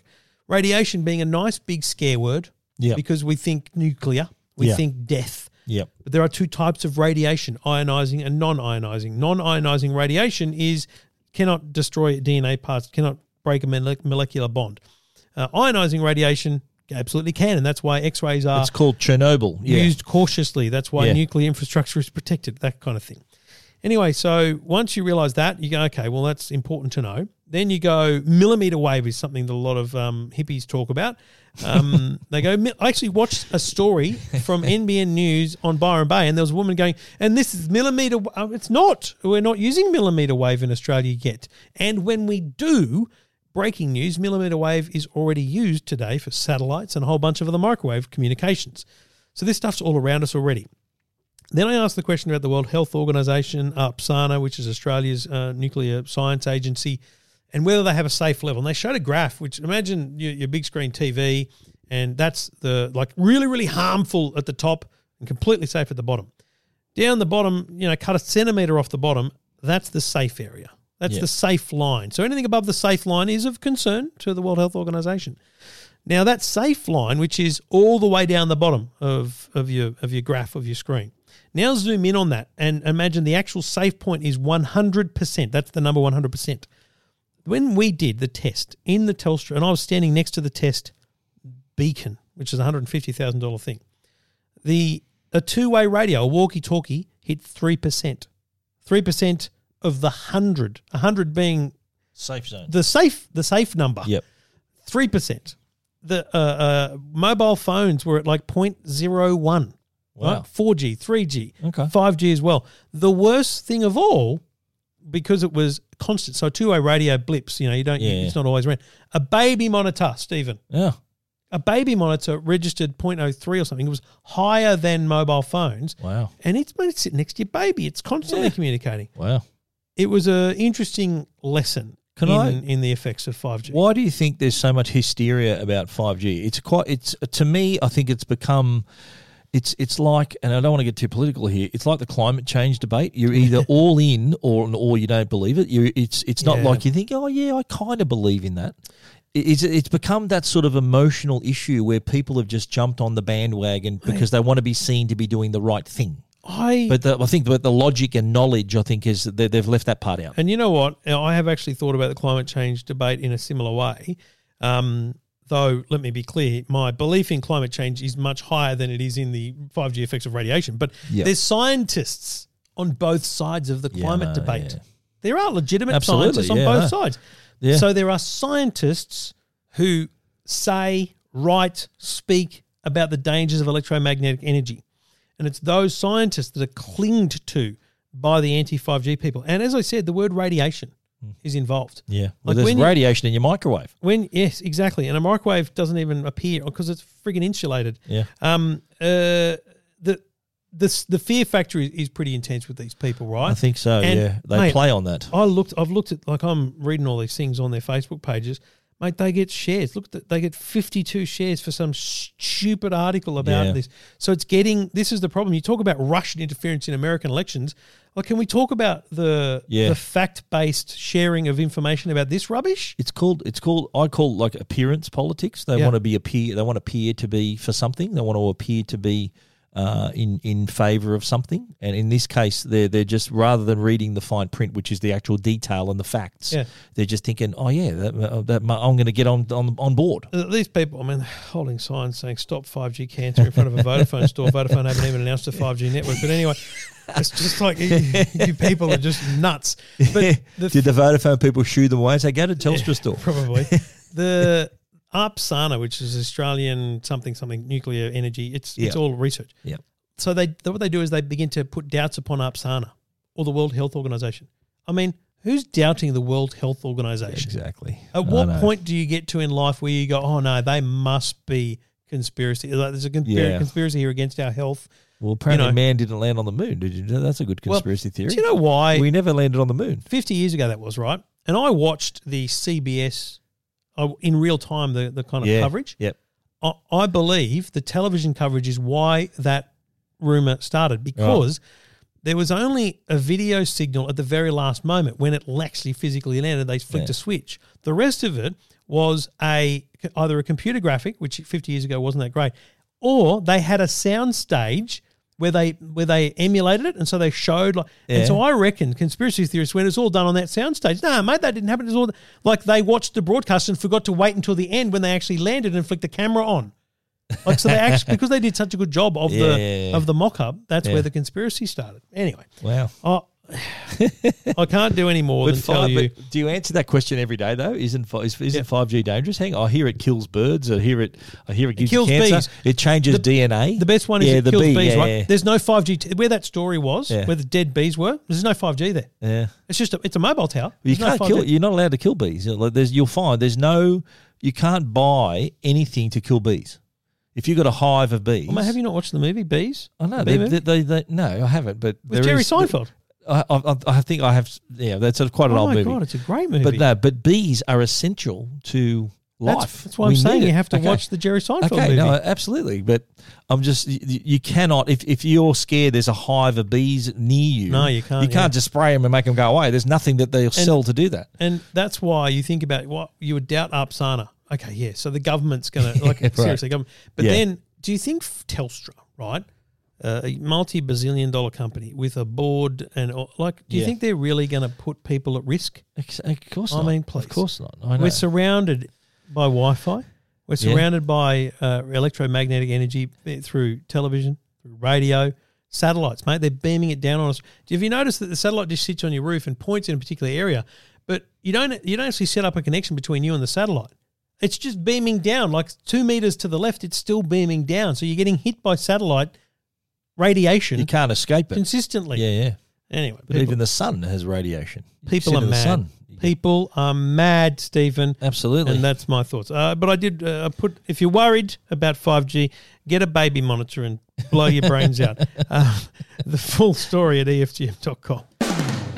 Radiation being a nice big scare word Yeah. because we think nuclear, we Yeah. think death. Yep. But there are two types of radiation, ionizing and non-ionizing. Non-ionizing radiation is cannot destroy DNA parts, cannot break a molecular bond. Uh, ionizing radiation absolutely can, and that's why X-rays are It's called Chernobyl. Yeah. used cautiously. That's why Yeah. nuclear infrastructure is protected, that kind of thing. Anyway, so once you realize that, you go, okay, well, that's important to know. Then you go, millimeter wave is something that a lot of um, hippies talk about. Um, they go, I actually watched a story from NBN News on Byron Bay, and there was a woman going, and this is millimeter. w- uh, It's not. We're not using millimeter wave in Australia yet. And when we do, breaking news, millimeter wave is already used today for satellites and a whole bunch of other microwave communications. So this stuff's all around us already. Then I asked the question about the World Health Organization, uh, which is Australia's uh, nuclear science agency, and whether they have a safe level. And they showed a graph, which imagine your, your big screen TV, and that's the like really, really harmful at the top and completely safe at the bottom. Down the bottom, you know, cut a centimeter off the bottom, that's the safe area. That's Yeah. the safe line. So anything above the safe line is of concern to the World Health Organization. Now that safe line, which is all the way down the bottom of, of your of your graph of your screen. Now zoom in on that and imagine the actual safe point is 100%. That's the number 100%. When we did the test in the Telstra, and I was standing next to the test beacon, which is a $150,000 thing, the a two-way radio, a walkie-talkie, hit 3%. 3% of the 100, 100 being Safe zone. the safe the safe number Yep. three percent. The uh, uh, mobile phones were at like 0.01. Wow. Right? 4G, 3G, Okay. 5G as well. The worst thing of all, because it was constant, so two-way radio blips. You know, you don't. Yeah. It's not always around. A baby monitor, Stephen. Yeah. A baby monitor registered 0.03 or something. It was higher than mobile phones, Wow. and it's when it's sitting next to your baby. It's constantly Yeah. communicating. Wow. It was a interesting lesson Can in, I- in the effects of 5G. Why do you think there's so much hysteria about 5G? It's quite it's to me I think it's become it's it's like and I don't want to get too political here. It's like the climate change debate. You're either all in or or you don't believe it. You it's it's not Yeah. like you think, "Oh yeah, I kind of believe in that." It- It's it's become that sort of emotional issue where people have just jumped on the bandwagon because they want to be seen to be doing the right thing. I But the, I think that the logic and knowledge, I think, is they, they've left that part out. And you know what? I have actually thought about the climate change debate in a similar way. Um, though, let me be clear, my belief in climate change is much higher than it is in the 5G effects of radiation. But Yeah. there's scientists on both sides of the Yeah, climate no, debate. yeah. There are legitimate Absolutely, scientists on yeah, both no. sides. Yeah. So there are scientists who say, write, speak about the dangers of electromagnetic energy. And it's those scientists that are clinged to by the anti 5G people. And as I said, the word radiation is involved. Yeah. Well, Like there's when you- radiation in your microwave. When yes, exactly, and a microwave doesn't even appear because it's friggin' insulated. Yeah. Um. Uh. The this the fear factor is, is pretty intense with these people, right? I think so. And, yeah, they mate, play on that. I looked. I've looked at like I'm reading all these things on their Facebook pages. Mate, they get shares. Look, they get 52 shares for some stupid article about Yeah. this. So it's getting. This is the problem. You talk about Russian interference in American elections. Like, can we talk about the Yeah. the fact based sharing of information about this rubbish? It's called. It's called. I call it like appearance politics. They Yeah. want to be appear. They want to appear to be for something. They want to appear to be uh, in in favour of something. And in this case, they're they're just rather than reading the fine print, which is the actual detail and the facts. Yeah. They're just thinking, oh yeah, that, uh, that I'm going to get on on on board. These people, I mean, holding signs saying "Stop 5G cancer" in front of a Vodafone store. Vodafone haven't even announced a 5G network. But anyway, it's just like you, you people are just nuts. But the Did the Vodafone people shoo them away and say, go to Telstra store? probably the ARPSANA, which is Australian something something nuclear energy. It's it's all research. Yeah. So they what they do is they begin to put doubts upon ARPSANA or the World Health Organization. I mean, who's doubting the World Health Organization? Exactly. At what point do you get to in life where you go, oh no, they must be conspiracy? Like, there's a conspir- Yeah. conspiracy here against our health. Well, apparently, you know- man didn't land on the moon. Did you? know That's a good Well, conspiracy theory. Do you know why? we never landed on the moon. 50 years ago that was right and i watched the cbs in real time the, the kind of Yeah. coverage Yep. I, I believe the television coverage is why that rumor started because there was only a video signal at the very last moment when it actually physically landed they flicked Yeah. a switch the rest of it was a either a computer graphic which 50 years ago wasn't that great or they had a sound stage where they where they emulated it and so they showed like and so I reckon conspiracy theorists when it's all done on that soundstage. No, mate, that didn't happen. It's all like they watched the broadcast and forgot to wait until the end when they actually landed and flicked the camera on. Like so they actually because they did such a good job of Yeah, the yeah, yeah. of the mock up, that's Yeah. where the conspiracy started. Anyway, Wow. I I can't do any more But, than tell five, you. but do you answer that question every day though? Isn't fi- is, isn't Yeah. five G dangerous? Hang, on, I hear it kills birds. I hear it. I hear it gives kills cancer. bees. It changes The- DNA. The best one is yeah, it the kills bee, bees, yeah, right? Yeah. There's no 5G t- where that story was, Yeah. where the dead bees were. There's no 5G there. yeah. It's just a, it's a mobile tower. You There's no can't 5G. kill. You're not allowed to kill bees. You like, There's, you'll find there's no. You can't buy anything to kill bees. If you've got a hive of bees, have you not watched the movie Bees? I know The they, they, they, they- No, I haven't. But with Jerry is- Seinfeld. I, I, I think I have. Yeah, that's a, quite an oh old my movie. god, it's a great movie. But no, but bees are essential to life. That's, that's why I'm saying need you have to Okay. watch the Jerry Seinfeld Okay, movie. no, absolutely. But I'm just you, you cannot if if you're scared there's a hive of bees near you. No, you can't, You can't yeah. just spray them and make them go away. There's nothing that they'll sell to do that. and that's why you think about what you would doubt Arpsana. Okay, yeah. So the government's going to like Right. seriously government. But Yeah. then, do you think Telstra, right, a multi-bazillion dollar company with a board and like, do you Yeah. think they're really going to put people at risk? Ex- Of course I not. mean, please. Of course not. I know. We're surrounded by Wi-Fi. We're Yeah. surrounded by uh, electromagnetic energy eh, through television, through radio, satellites, mate. They're beaming it down on us. Have you noticed that the satellite just sits on your roof and points in a particular area, but you don't you don't actually set up a connection between you and the satellite. It's just beaming down, like two meters to the left. It's still beaming down, so you're getting hit by satellite radiation you can't escape it. consistently. Yeah, yeah. Anyway, But people, even the sun has radiation. People are mad. sun. People are mad, Stephen. Absolutely. And that's my thoughts. Uh, but I did uh, I put if you're worried about 5G, get a baby monitor and blow your brains out. Uh, the full story at EFTM.com.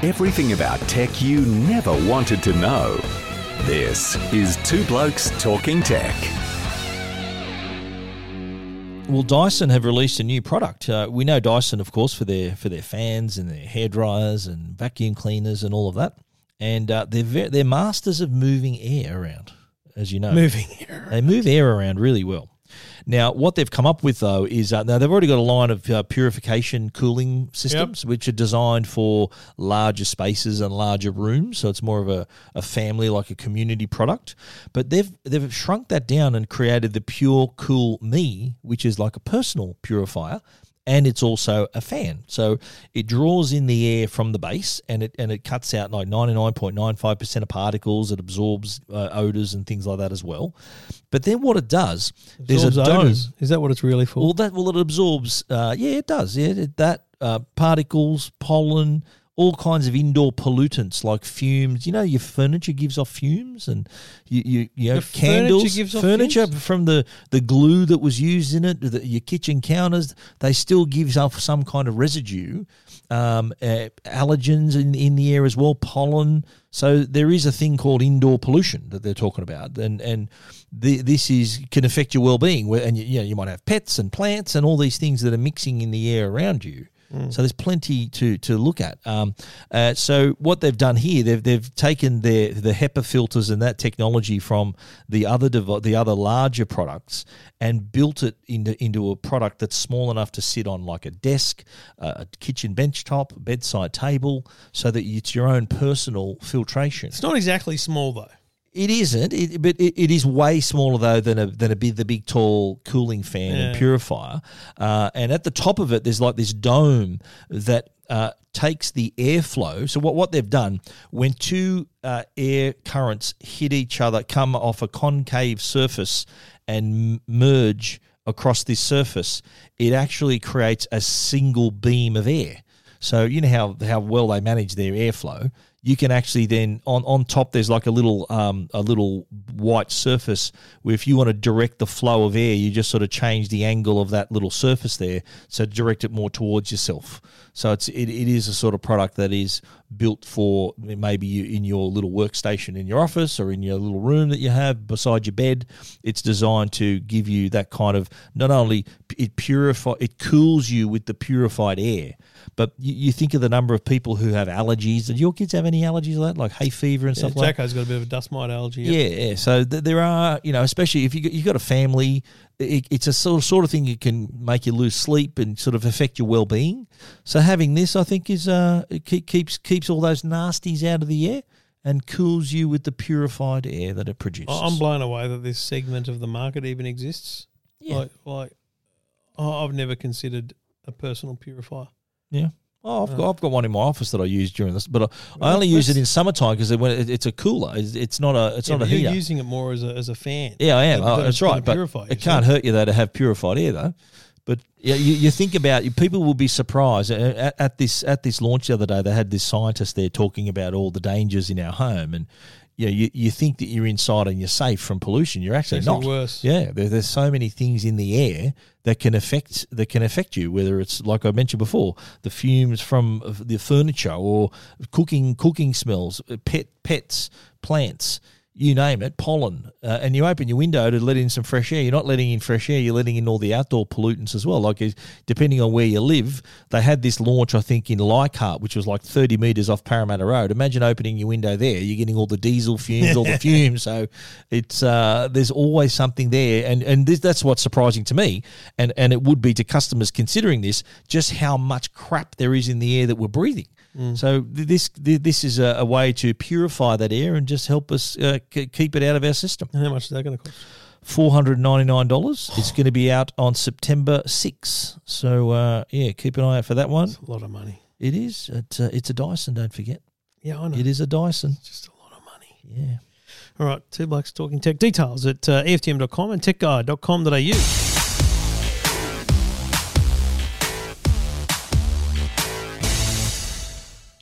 Everything about tech you never wanted to know. This is Two Blokes Talking Tech. Well, Dyson have released a new product. Uh, we know Dyson, of course, for their for their fans and their hair dryers and vacuum cleaners and all of that. And uh, they're ve- they're masters of moving air around, as you know. Moving here. They move air around really well. Now, what they've come up with though is uh, now they've already got a line of uh, purification cooling systems, which are designed for larger spaces and larger rooms. So it's more of a, a family, like a community product. But they've they've shrunk that down and created the Pure Cool Me, which is like a personal purifier. And it's also a fan, so it draws in the air from the base, and it and it cuts out like ninety nine point nine five percent of particles. It absorbs uh, odors and things like that as well. But then what it does, there's a Absorbs dome. odours. Is that what it's really for? Well, that well, it absorbs. Uh, yeah, it does. Yeah, it, that uh, particles, pollen, all kinds of indoor pollutants like fumes. You know, your furniture gives off fumes, and you you, you know furniture candles, gives off furniture fumes? from the the glue that was used in it. The, your kitchen counters, they still gives off some kind of residue. Um, uh, allergens in in the air as well, pollen. So there is a thing called indoor pollution that they're talking about, and and the, this is can affect your well being. And you, you know you might have pets and plants and all these things that are mixing in the air around you. So there's plenty to to look at. Um, uh, so what they've done here, they've they've taken their the HEPA filters and that technology from the other the other larger products and built it into into a product that's small enough to sit on like a desk, uh, a kitchen bench top, bedside table, so that it's your own personal filtration. It's not exactly small though. It isn't, it, but it, it is way smaller though than a than a big the big tall cooling fan and purifier. Uh, and at the top of it, there's like this dome that uh, takes the airflow. So what what they've done when two uh, air currents hit each other, come off a concave surface and merge across this surface, it actually creates a single beam of air. So you know how how well they manage their airflow. You can actually then on on top there's like a little um, a little white surface where if you want to direct the flow of air, you just sort of change the angle of that little surface there, so direct it more towards yourself. So it's it, it is a sort of product that is built for maybe you in your little workstation in your office or in your little room that you have beside your bed. It's designed to give you that kind of not only it purify it cools you with the purified air, but you, you think of the number of people who have allergies. Do your kids have any allergies like that, like hay fever and Yeah, stuff like? That? Jacko's got a bit of a dust mite allergy. Yeah, yeah. So th- there are, you know, especially if you got, you got a family, it, it's a sort of, sort of thing that can make you lose sleep and sort of affect your well being. So having this, I think, is uh, it keep, keeps keeps all those nasties out of the air and cools you with the purified air that it produces. I'm blown away that this segment of the market even exists. Yeah. Like, like oh, I've never considered a personal purifier. Yeah. Oh, I've got I've got one in my office that I use during this, but I, I only use it in summertime because it, it, it's a cooler. It's, it's not a it's Yeah, not a you're heater. using it more as a as a fan. Yeah, I am. Oh, that's right. But it can't hurt you though to have purified air though. But yeah, you, you think about people will be surprised Uh, at, at this at this launch the other day. They had this scientist there talking about all the dangers in our home, and you know, you, you think that you're inside and you're safe from pollution. You're actually Actually not. worse. Yeah, there, there's so many things in the air that can affect that can affect you. Whether it's like I mentioned before, the fumes from the furniture or cooking cooking smells, uh, pet pets, plants. You name it, pollen, uh, and you open your window to let in some fresh air. You're not letting in fresh air; you're letting in all the outdoor pollutants as well. Like, depending on where you live, they had this launch, I think, in Leichhardt, which was like 30 meters off Parramatta Road. Imagine opening your window there; you're getting all the diesel fumes, all the fumes. So, it's uh, there's always something there, and and this, that's what's surprising to me, and and it would be to customers considering this, just how much crap there is in the air that we're breathing. So th- this th- this is a, a way to purify that air and just help us uh, k- keep it out of our system. And how much is that going to cost? Four hundred ninety nine dollars. It's going to be out on September 6th. So uh, yeah, keep an eye out for that one. A lot of money. It is. It's, uh, it's a Dyson. Don't forget. Yeah, I know. It is a Dyson. It's just a lot of money. Yeah. All right, two blokes talking tech details at uh, EFTM.com and techguide.com.au.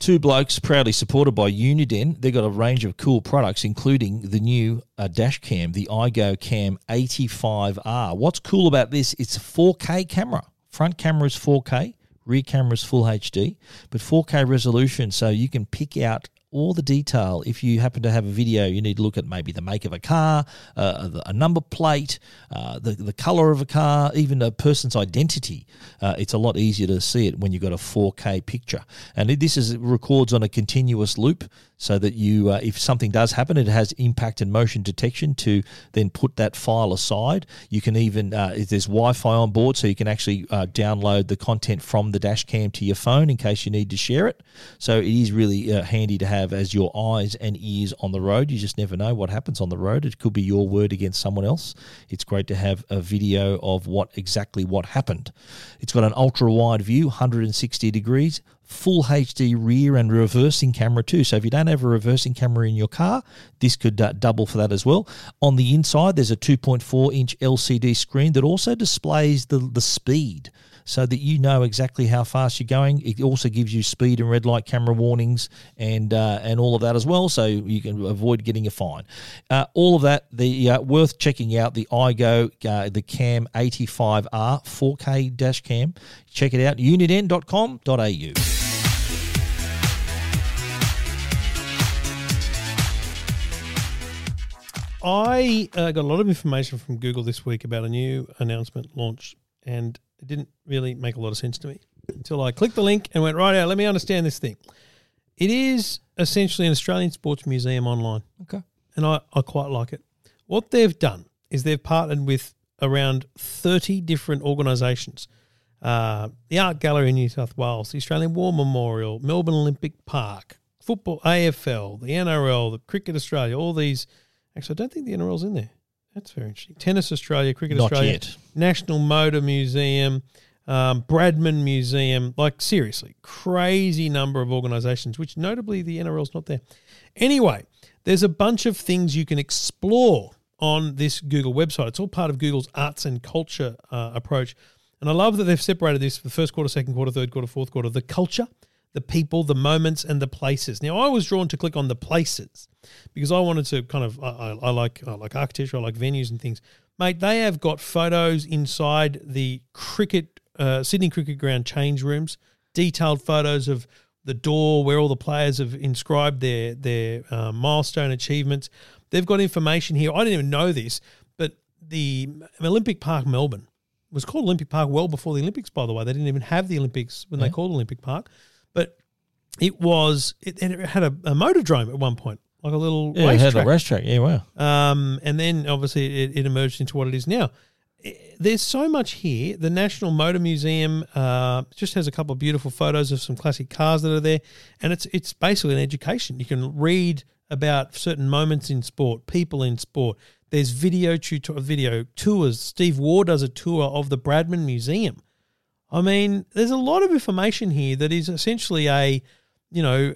Two blokes proudly supported by Uniden. They've got a range of cool products, including the new uh, dash cam, the iGo Cam 85R. What's cool about this? It's a 4K camera. Front camera is 4K, rear camera is full HD, but 4K resolution, so you can pick out all the detail. If you happen to have a video, you need to look at maybe the make of a car, uh, a number plate, uh, the the color of a car, even a person's identity. Uh, it's a lot easier to see it when you've got a 4K picture. And this is records on a continuous loop, so that you, uh, if something does happen, it has impact and motion detection to then put that file aside. You can even uh, if there's Wi-Fi on board, so you can actually uh, download the content from the dash cam to your phone in case you need to share it. So it is really uh, handy to have as your eyes and ears on the road. You just never know what happens on the road. It could be your word against someone else. It's great to have a video of what exactly what happened. It's got an ultra wide view, 160 degrees, full HD rear and reversing camera too. So if you don't have a reversing camera in your car, this could uh, double for that as well. On the inside, there's a 2.4 inch LCD screen that also displays the the speed. so that you know exactly how fast you're going. It also gives you speed and red light camera warnings and uh, and all of that as well, so you can avoid getting a fine. Uh, all of that, the uh, worth checking out the iGo, uh, the Cam 85R 4K dash cam. Check it out, uniden.com.au. I uh, got a lot of information from Google this week about a new announcement launch, and it didn't really make a lot of sense to me until I clicked the link and went right out. Let me understand this thing. It is essentially an Australian sports museum online, Okay. and I, I quite like it. What they've done is they've partnered with around 30 different organisations. Uh, the Art Gallery in New South Wales, the Australian War Memorial, Melbourne Olympic Park, football, AFL, the NRL, the Cricket Australia, all these. Actually, I don't think the NRL's in there. That's very interesting. Tennis Australia, Cricket Not Australia, yet. National Motor Museum, um, Bradman Museum. Like, seriously, crazy number of organisations, which notably the NRL's not there. Anyway, there's a bunch of things you can explore on this Google website. It's all part of Google's arts and culture uh, approach. And I love that they've separated this for the first quarter, second quarter, third quarter, fourth quarter, the culture, the people, the moments, and the places. Now, I was drawn to click on the places because I wanted to kind of, I, I, I like I like architecture, I like venues and things. Mate, they have got photos inside the cricket, uh, Sydney Cricket Ground change rooms, detailed photos of the door where all the players have inscribed their their uh, milestone achievements. They've got information here. I didn't even know this, but the Olympic Park Melbourne was called Olympic Park well before the Olympics. By the way, they didn't even have the Olympics when they called Olympic Park, it was it, and it had a, a motordrome at one point, like a little Yeah, it race had track. a racetrack. Yeah, wow. Um, and then obviously it, it emerged into what it is now. There's so much here. The National Motor Museum uh, just has a couple of beautiful photos of some classic cars that are there, and it's it's basically an education. You can read about certain moments in sport, people in sport. There's video tutor, video tours. Steve Waugh does a tour of the Bradman Museum. I mean, there's a lot of information here that is essentially a, you know,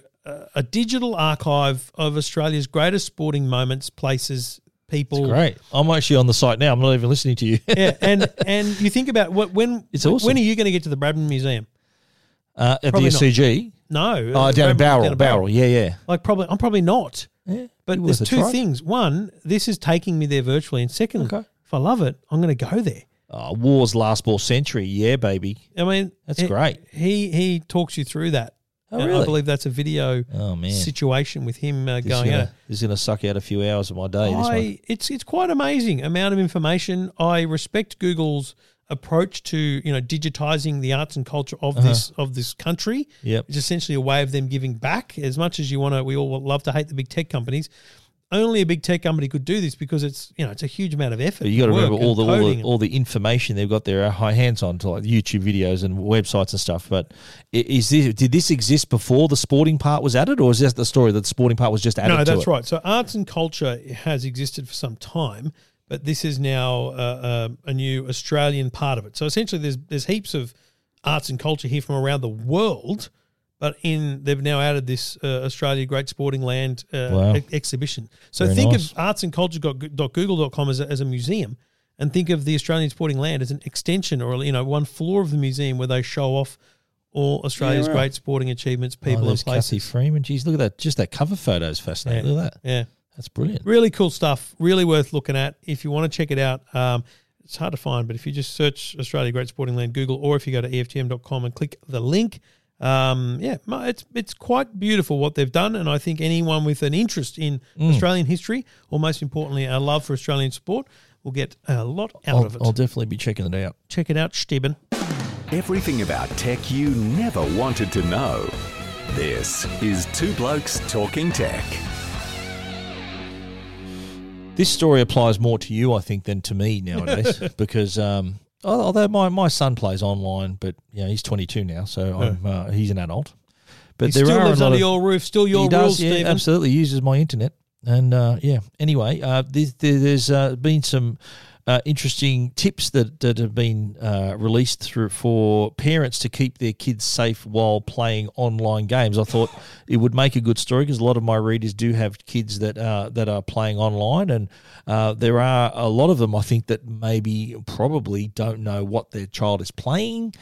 a, digital archive of Australia's greatest sporting moments, places, people. Great. I'm actually on the site now. I'm not even listening to you. Yeah, and and you think about what when It's awesome. when are you going to get to the Bradman Museum? uh, at Probably the not. SCG. No, Oh, down in Bradman- Bowral. down Bowral. Yeah, yeah. Like probably, I'm probably not. Yeah. But there's two try. things. One, this is taking me there virtually, and second, Okay. if I love it, I'm going to go there. Oh, Waugh's last ball century. Yeah, baby. I mean, That's he- great. He he talks you through that. Oh, And I really? believe that's a video Oh man. situation with him uh, This going at gonna, it. this is gonna suck out a few hours of my day. This one. I, it's it's quite amazing amount of information. I respect Google's approach to you know digitizing the arts and culture of Uh-huh. this of this country. Yep. It's essentially a way of them giving back. As much as you want to, we all love to hate the big tech companies. Only a big tech company could do this because it's you know it's a huge amount of effort. You got to remember all the all the, all the information they've got their high hands on to like YouTube videos and websites and stuff. But is this did this exist before the sporting part was added, or is that the story that the sporting part was just added? No, that's right. So arts and culture has existed for some time, but this is now uh, uh, a new Australian part of it. So essentially, there's there's heaps of arts and culture here from around the world, but in they've now added this uh, Australia Great Sporting Land uh, Wow. e- exhibition. So Very think nice. of arts and culture.google.com as a, as a museum. And think of the Australian Sporting Land as an extension, or you know, one floor of the museum where they show off all Australia's right. great sporting achievements, Oh, people, there's and places. Cathy Freeman. Geez, look at that! Just that cover photo is fascinating. Yeah. Look at that. Yeah. That's brilliant. Really cool stuff. Really worth looking at. If you want to check it out, um, it's hard to find, but if you just search Australia Great Sporting Land Google, or if you go to EFTM.com and click the link, um, yeah, it's it's quite beautiful what they've done. And I think anyone with an interest in Mm. Australian history, or most importantly, a love for Australian sport, will get a lot out I'll, of it. I'll definitely be checking it out. check it out, Stephen. Everything about tech you never wanted to know. This is Two Blokes Talking Tech. This story applies more to you, I think, than to me nowadays because um, although my, my son plays online, but you know he's 22 now, so I'm, uh, he's an adult. But He there still are lives under of, your roof, still your he does, rules, yeah, Stephen. absolutely uses my internet, and uh, yeah. Anyway, uh, there's, there's uh, been some uh, interesting tips that, that have been uh, released through for parents to keep their kids safe while playing online games. I thought it would make a good story because a lot of my readers do have kids that uh, that are playing online, and uh, there are a lot of them I think that maybe probably don't know what their child is playing.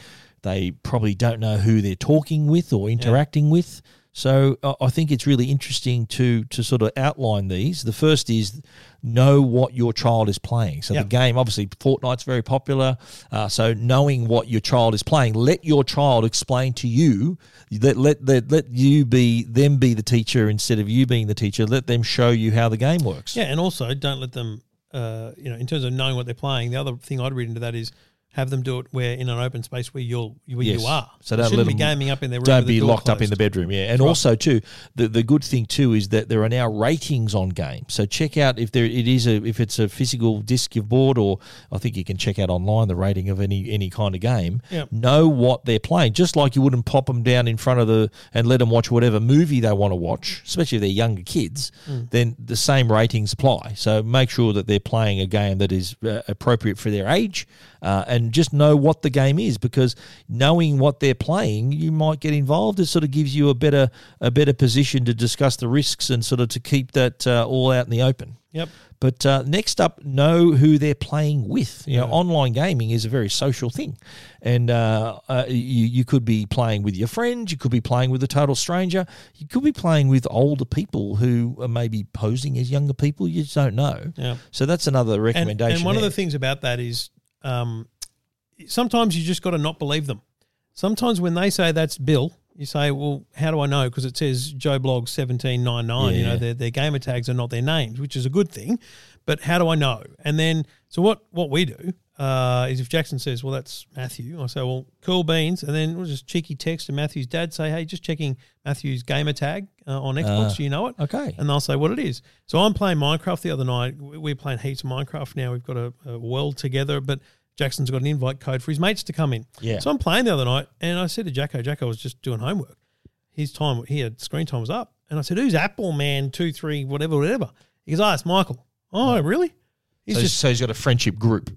They probably don't know who they're talking with or interacting with. So I think it's really interesting to to sort of outline these. The first is know what your child is playing. So Yep. the game, obviously, Fortnite's very popular. Uh, so knowing what your child is playing, let your child explain to you. Let, let let let you be them be the teacher instead of you being the teacher. Let them show you how the game works. Yeah, and also don't let them, uh, you know, in terms of knowing what they're playing. The other thing I'd read into that is have them do it where in an open space where you're where Yes. you are. So They don't shouldn't be gaming up in their room. Don't be locked up in the bedroom, yeah. And Right. also too, the the good thing too is that there are now ratings on games. So check out if there it is a if it's a physical disc you've bought, or I think you can check out online the rating of any any kind of game. Yep. Know what they're playing, just like you wouldn't pop them down in front of the and let them watch whatever movie they want to watch, especially if they're younger kids. Mm. Then the same ratings apply. So make sure that they're playing a game that is uh, appropriate for their age, uh, and just know what the game is because knowing what they're playing, you might get involved. It sort of gives you a better a better position to discuss the risks and sort of to keep that uh, all out in the open. Yep. But uh, next up, know who they're playing with. You know, online gaming is a very social thing, and uh, uh, you you could be playing with your friends, you could be playing with a total stranger, you could be playing with older people who are maybe posing as younger people. You just don't know. Yeah. So that's another recommendation. and one of the things about that is um, sometimes you just got to not believe them. Sometimes when they say that's Bill, you say, well, how do I know? Because it says Joe Blog 1799. You know, their, their gamer tags are not their names, which is a good thing. But how do I know? And then, so what, what we do uh, is if Jackson says, well, that's Matthew, I say, well, cool beans. And then we'll just cheeky text to Matthew's dad, say, hey, just checking Matthew's gamer tag uh, on Xbox. Do you know it? okay. and they'll say what it is. So I'm playing Minecraft the other night. We- We're playing heaps of Minecraft now. We've got a, a world together, but Jackson's got an invite code for his mates to come in. Yeah. So I'm playing the other night, and I said to Jacko, Jacko was just doing homework. His time, he had screen time was up, and I said, "Who's Apple Man two three whatever whatever?" He goes, "Oh, it's Michael." Oh, really? He's so, just so he's got a friendship group.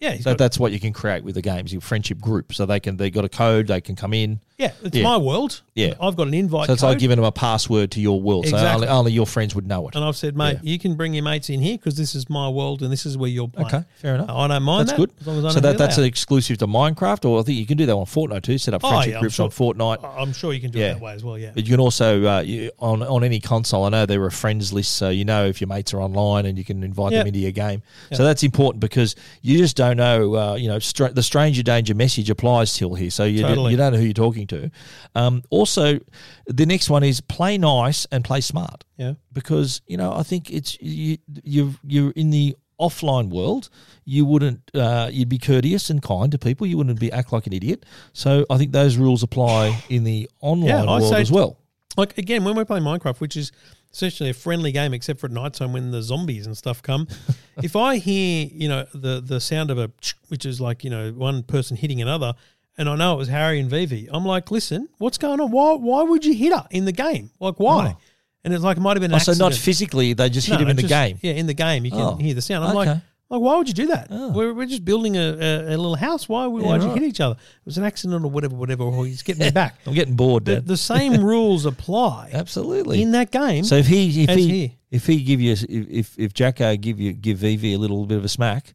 yeah. So got, that's what you can create with the games, your friendship group. So they can they got a code, they can come in. Yeah, it's yeah. my world. Yeah. I've got an invite. So it's code. like giving them a password to your world. So Exactly. only, only your friends would know it. And I've said, mate, you can bring your mates in here because this is my world and this is where you're playing. Okay, fair enough. I don't mind That's that. good. As long as I so that that's an exclusive to Minecraft, or I think you can do that on Fortnite too. Set up Oh, friendship yeah, I'm groups sure. on Fortnite. I'm sure you can do Yeah. it that way as well. Yeah. But you can also uh, you, on on any console. I know there are friends lists, so you know if your mates are online and you can invite them into your game. So that's important because you just don't know. Uh, you know, str- the stranger danger message applies still here, so you Totally. you don't know who you're talking to. Um, also, the next one is play nice and play smart Yeah. because you know I think it's you you you're in the offline world you wouldn't uh, you'd be courteous and kind to people you wouldn't be act like an idiot so I think those rules apply in the online Yeah, world say- as well Like again, when we're playing Minecraft, which is essentially a friendly game, except for at night time when the zombies and stuff come. if I hear, you know, the the sound of a, which is like you know one person hitting another, and I know it was Harry and Vivi, I'm like, listen, what's going on? Why why would you hit her in the game? Like why? Oh. And it's like it might have been an oh, so not physically they just hit No, him in the just- game Yeah, in the game you can Oh, hear the sound. I'm like, okay. like why would you do that? Oh. We're, we're just building a, a, a little house. Why would Yeah, why'd you right. hit each other? It was an accident or whatever, whatever. Or he's getting me back. I'm getting bored The, Dad. the same rules apply absolutely in that game. so if he if as he here. if he give you if if, if Jacko give you give Vivi a little bit of a smack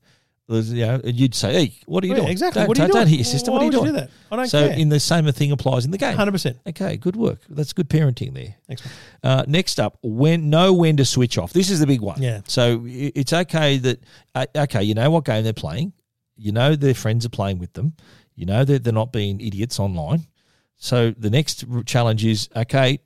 you know you'd say hey what are you Yeah, doing exactly. don't, what are you don't, doing? don't hit your sister Why what are you doing do that? I don't care. so care. in the same thing applies in the game Hundred percent. okay good work that's good parenting there Thanks. man. Uh, next up, when know when to switch off. This is the big one. Yeah. So it's okay that uh, okay, you know what game they're playing, you know their friends are playing with them, you know that they're not being idiots online. So the next challenge is okay,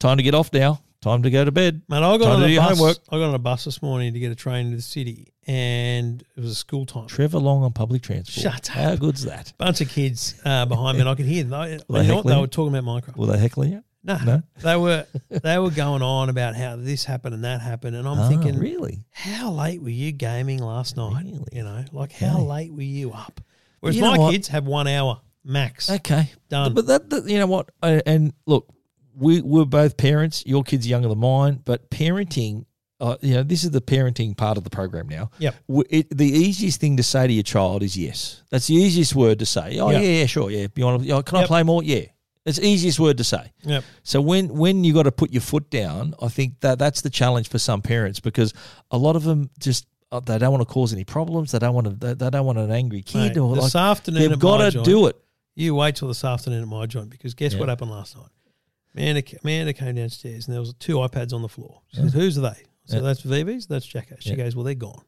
time to get off now. Time to go to bed. Man, I got Time on a bus. homework. I got on a bus this morning to get a train to the city, and it was a school time. Trevor Long on public transport. Shut up. How good's that? Bunch of kids uh, behind me, and I could hear them. They, Were they know? They were talking about Minecraft. Were they heckling you? No, No? they were they were going on about how this happened and that happened, and I'm Oh, thinking, really? how late were you gaming last night? Really? You know, like how Okay. late were you up? Whereas You my kids have one hour max. Okay, Done. But that, that you know what? Uh, And look, we we're both parents. Your kid's younger than mine, but parenting uh, you know, this is the parenting part of the program now. Yep. It, the easiest thing to say to your child is yes. That's the easiest word to say. Oh, Yeah. yeah, yeah, sure, yeah. You want to, oh, can I play more? Yeah. It's the easiest word to say. Yep. So when when you got to put your foot down, I think that that's the challenge for some parents because a lot of them just uh, they don't want to cause any problems. They don't want to. They, they don't want an angry kid Mate, or this like afternoon they've got to joint- do it. You wait till this afternoon at my joint because guess Yeah. what happened last night? Amanda, Amanda came downstairs and there was two iPads on the floor. She said, "Whose are they?" So Yeah. "That's Vivi's. That's Jacko." She Yeah. goes, "Well, they're gone.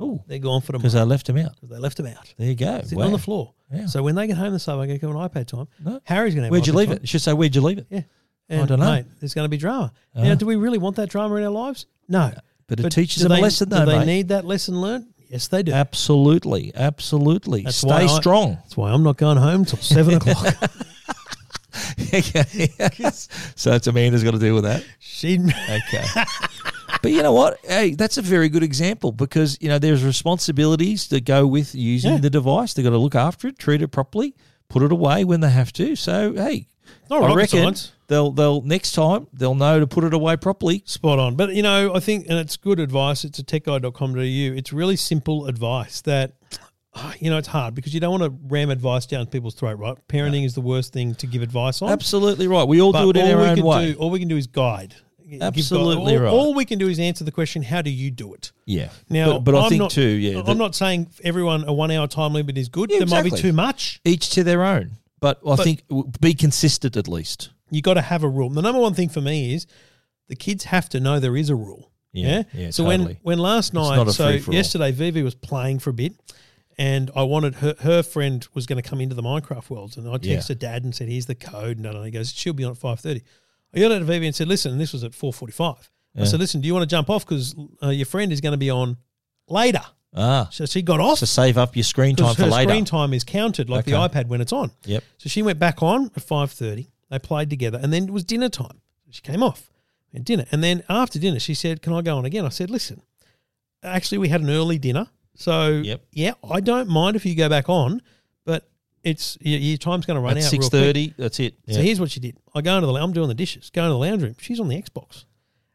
Oh, They're gone for them. because they left him out. they left them out There you go. sitting Wow. on the floor." Yeah. So when they get home this afternoon, I go, "Come on, iPad time." No. Harry's going to have Where'd you leave it? Should say, where'd you leave it? Yeah. I And, don't know. Mate, there's going to be drama. Now, do we really want that drama in our lives? No. But it teaches do them a they- lesson, though, Do they mate. need that lesson learned? Yes, they do. Absolutely, absolutely. That's why Stay I- strong. That's why I'm not going home till seven o'clock. so it's Amanda's got to deal with that. She Okay. but you know what? Hey, that's a very good example because you know there's responsibilities that go with using Yeah. the device. They've got to look after it, treat it properly, put it away when they have to. So hey, Not I reckon science. they'll they'll next time they'll know to put it away properly. Spot on. But, you know, I think, and it's good advice, it's a techguide.com.au. It's really simple advice that, you know, it's hard because you don't want to ram advice down people's throat, right? Parenting is the worst thing to give advice on. Absolutely right. We all But do it in all our we own can way. Do, all we can do is guide. Absolutely all, right. All we can do is answer the question, how do you do it? Yeah. Now, but, but I I'm think not- too, yeah, I'm not saying everyone a one hour time limit is good. Yeah, there might be too much. each to their own. But I But- think be consistent at least. You got to have a rule. The number one thing for me is the kids have to know there is a rule. Yeah, Yeah. yeah, so totally. when when last night, so yesterday, Vivi was playing for a bit, and I wanted her her friend was going to come into the Minecraft world, and I Yeah. texted Dad and said, "Here's the code." And he goes, "She'll be on at 5.30. I yelled at Vivi and said, "Listen," and this was at four forty five. I said, "Listen, do you want to jump off because uh, your friend is going to be on later?" Ah, So she got off to save up your screen time for her later. screen time is counted like the iPad when it's on. Yep. So she went back on at five thirty. They played together, and then it was dinner time. She came off and dinner, and then after dinner, she said, "Can I go on again?" I said, "Listen, actually, we had an early dinner, so Yep. yeah, I don't mind if you go back on, but it's your, your time's going to run At out." six real quick." thirty, that's it. So Yeah. here's what she did. I go into the. I'm doing the dishes. Go into the lounge room. She's on the Xbox,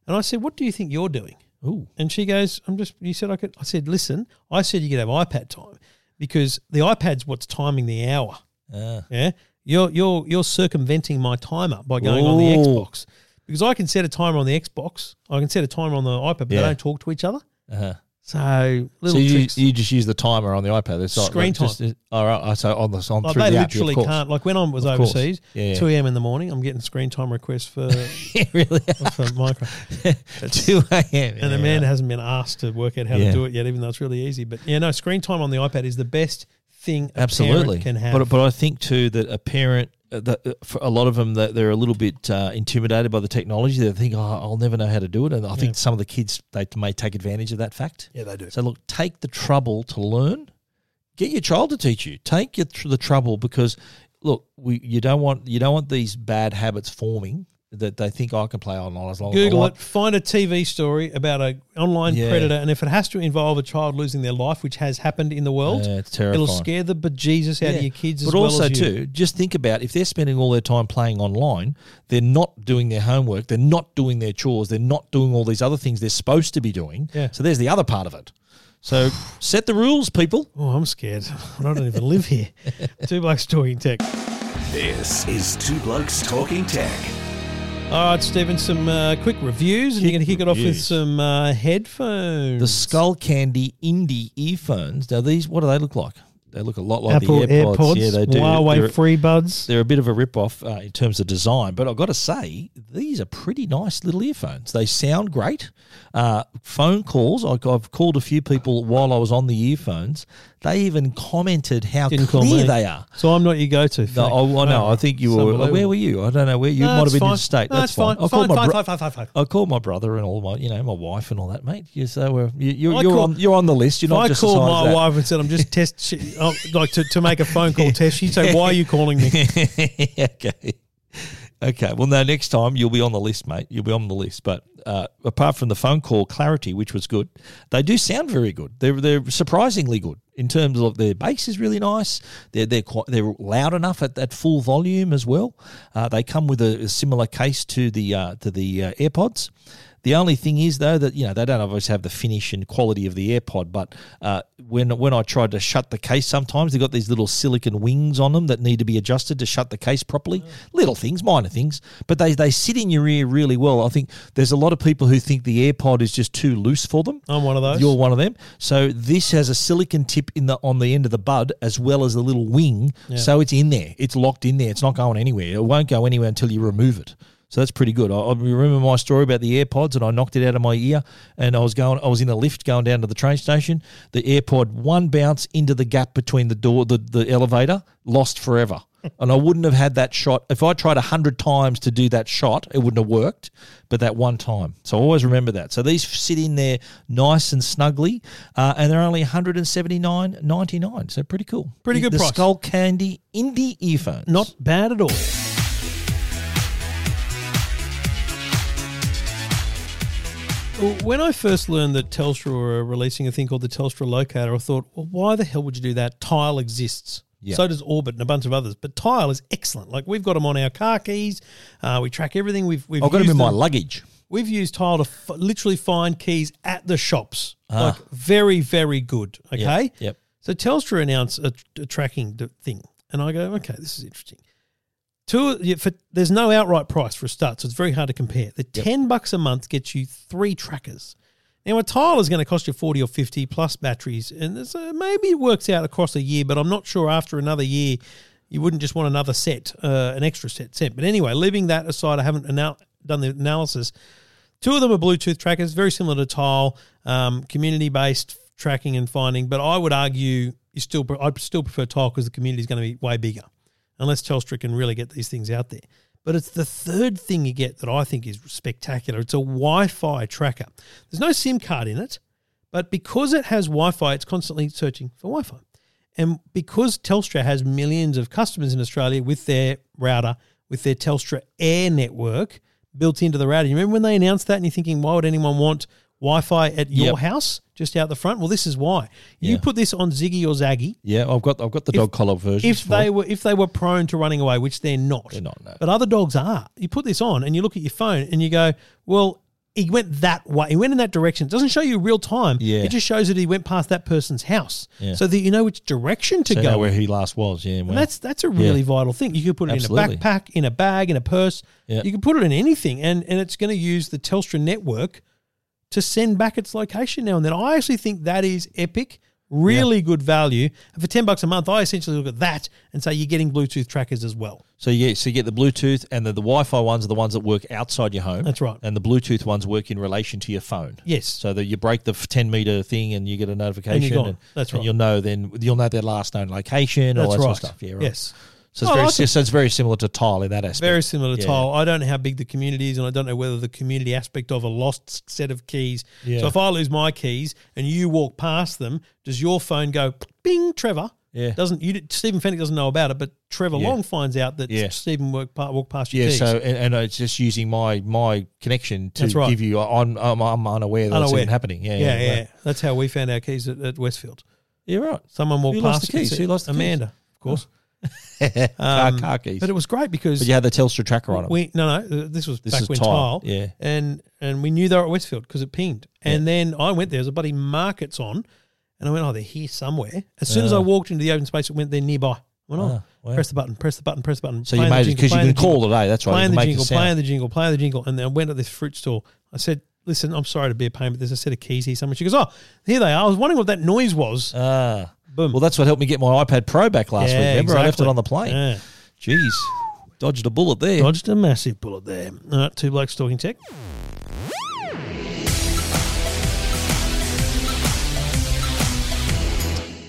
and I said, "What do you think you're doing?" Ooh. And she goes, I'm just, you said I could. I said, listen, I said you could have iPad time because the iPad's what's timing the hour. Ah. Yeah. You're, you're, you're circumventing my timer by going on the Xbox because I can set a timer on the Xbox. I can set a timer on the iPad, but Yeah. they don't talk to each other. Uh-huh. So So little you, tricks. you just use the timer on the iPad. It's not Screen like just, all right. Oh, so on the on like through they the app, yeah, literally of can't. Like when I was Of overseas, Yeah. 2 a.m. in the morning, I'm getting screen time requests for, really. for Minecraft. Two a.m. And the man hasn't been asked to work out how to do it yet, even though it's really easy. But yeah, no, screen time on the iPad is the best thing absolutely can have. But but I think too that a parent. uh, That uh, for a lot of them, that they're a little bit uh, intimidated by the technology. They think, "Oh, I'll never know how to do it." And I think Yeah. some of the kids they may take advantage of that fact. yeah, they do. So look, take the trouble to learn. Get your child to teach you. Take your, the trouble because look, we you don't want you don't want these bad habits forming that they think "Oh, I can play online as long as I Google want. it. Find a TV story about an online Yeah. predator, and if it has to involve a child losing their life, which has happened in the world, Yeah, it's terrifying. it'll scare the bejesus out Yeah. of your kids. But as well also as you. too, just think about if they're spending all their time playing online, they're not doing their homework, they're not doing their chores, they're not doing all these other things they're supposed to be doing. Yeah. So there's the other part of it. So set the rules, people. Oh, I'm scared. I don't even live here. Two blokes talking tech. This is Two Blokes Talking Tech. All right, Stephen, some uh, quick reviews, and you're going to kick it off with reviews. some uh, headphones. The Skullcandy Indy earphones. Now these, what do they look like? They look a lot like Apple the AirPods. AirPods, Yeah, they do. Huawei They're- FreeBuds. they're a bit of a rip off uh, in terms of design, but I've got to say, these are pretty nice little earphones. They sound great. Uh, phone calls, I- I've called a few people while I was on the earphones. They even commented how Didn't call clear me. they are. So I'm not your go-to. No. I, I know. I think you were. unbelievable. Where were you? I don't know where you No, might have it's been fine. interstate. No, That's it's fine. I'll Fine, call my fine, bro- fine, fine, fine, fine. I'll call my brother and all my, you know, my wife and all that, mate. You, so we're, you, you're, I you're on, you're on the list. You're If not I just called as my that. wife and said, "I'm just test, she, oh, like to, to make a phone call test," she'd say, "Why are you calling me?" okay. Okay. Well, no. Next time you'll be on the list, mate. You'll be on the list. But uh, apart from the phone call clarity, which was good, they do sound very good. They're they're surprisingly good in terms of their bass is really nice. They're they're quite, they're loud enough at, at full volume as well. Uh, they come with a, a similar case to the uh, to the uh, AirPods. The only thing is though that you know they don't always have the finish and quality of the AirPod, but uh, when when I tried to shut the case, sometimes they've got these little silicon wings on them that need to be adjusted to shut the case properly. Little things, minor things, but they they sit in your ear really well. I think there's a lot of people who think the AirPod is just too loose for them. I'm one of those. You're one of them. So this has a silicon tip in the on the end of the bud as well as a little wing. So it's in there. It's locked in there. It's not going anywhere. It won't go anywhere until you remove it. So that's pretty good. I, I remember my story about the AirPods, and I knocked it out of my ear. And I was going, I was in a lift going down to the train station. The AirPod one bounce into the gap between the door, the, the elevator, lost forever. And I wouldn't have had that shot if I tried a hundred times to do that shot. It wouldn't have worked, but that one time. So I always remember that. So these sit in there nice and snugly, uh, and they're only one hundred and seventy nine ninety nine. So pretty cool. Pretty good the price. Skull Candy indie earphones. Not bad at all. When I first learned that Telstra were releasing a thing called the Telstra Locator, I thought, well, why the hell would you do that? Tile exists. Yeah. So does Orbit and a bunch of others. But Tile is excellent. Like we've got them on our car keys. Uh, we track everything. We've we've I've got them in my luggage. We've used Tile to f- literally find keys at the shops. Ah. Like very very good. Okay. Yep. So Telstra announced a, a tracking thing, and I go, okay, this is interesting. Two, for, there's no outright price for a start, so it's very hard to compare. The ten bucks a month gets you three trackers. Now a tile is going to cost you forty or fifty plus batteries, and there's a, maybe it works out across a year, but I'm not sure after another year you wouldn't just want another set, uh, an extra set set. But anyway, leaving that aside, I haven't anal- done the analysis. Two of them are Bluetooth trackers, very similar to Tile, um, community based tracking and finding. But I would argue you still, I'd still prefer Tile because the community is going to be way bigger, unless Telstra can really get these things out there. But it's the third thing you get that I think is spectacular. It's a Wi-Fi tracker. There's no SIM card in it, but because it has Wi-Fi, it's constantly searching for Wi-Fi. And because Telstra has millions of customers in Australia with their router, with their Telstra Air network built into the router, you remember when they announced that and you're thinking, why would anyone want Wi Fi at your Yep. house just out the front? Well, this is why. You Yeah. put this on Ziggy or Zaggy. Yeah, I've got I've got the dog collar version. If they were if they were prone to running away, which they're not, They're not, no. but other dogs are. You put this on and you look at your phone and you go, well, he went that way. He went in that direction. It doesn't show you real time. Yeah. It just shows that he went past that person's house, Yeah. so that you know which direction to so go. know where he last was. Yeah, And well, that's that's a really vital thing. You could put it Absolutely. in a backpack, in a bag, in a purse. Yeah. You can put it in anything, and and it's going to use the Telstra network to send back its location now and then. I actually think that is epic. Really good value. And for ten bucks a month, I essentially look at that and say you're getting Bluetooth trackers as well. so you get so you get the Bluetooth and the, the Wi-Fi ones are the ones that work outside your home. That's right. And the Bluetooth ones work in relation to your phone. Yes. So that you break the ten meter thing and you get a notification. And, gone. That's and right. you'll know then you'll know their last known location. all That's that right. sort of stuff. Yeah. Right. Yes. So it's Oh, very so it's very similar to Tile in that aspect. Very similar to Yeah. Tile. I don't know how big the community is, and I don't know whether the community aspect of a lost set of keys. Yeah. So if I lose my keys and you walk past them, does your phone go bing, Trevor? Yeah. Doesn't you? Stephen Fenech doesn't know about it, but Trevor Yeah. Long finds out that Yeah. Stephen walked, walked past your Yeah, keys. so and, and it's just using my my connection to right. give you. I'm, I'm, I'm unaware that it's Unaware. even happening. Yeah, yeah, yeah, yeah, That's how we found our keys at, at Westfield. yeah. right. Someone walked Who past lost the keys? Who lost the keys? Amanda, of course. car, Um, car keys. But it was great because But you had the Telstra tracker on it. We no no. This was This back when Tile, tile. yeah. And and we knew they were at Westfield because it pinged. And then I went there. There's a buddy markets on, and I went, oh, they're here somewhere. As soon as I walked into the open space, it went there nearby. I went, oh, Ah, wow. press the button, press the button, press the button. so you made it because you can jingle, call today. That's right. Playing the jingle, playing the jingle, playing the jingle, and then I went to this fruit store. I said, "Listen, I'm sorry to be a pain, but there's a set of keys here somewhere." She goes, "Oh, here they are." I was wondering what that noise was. Ah, Boom. well, that's what helped me get my iPad Pro back last Yeah, week. Remember, I left it on the plane. Yeah. Jeez, dodged a bullet there. Dodged a massive bullet there. All right, two blokes talking tech.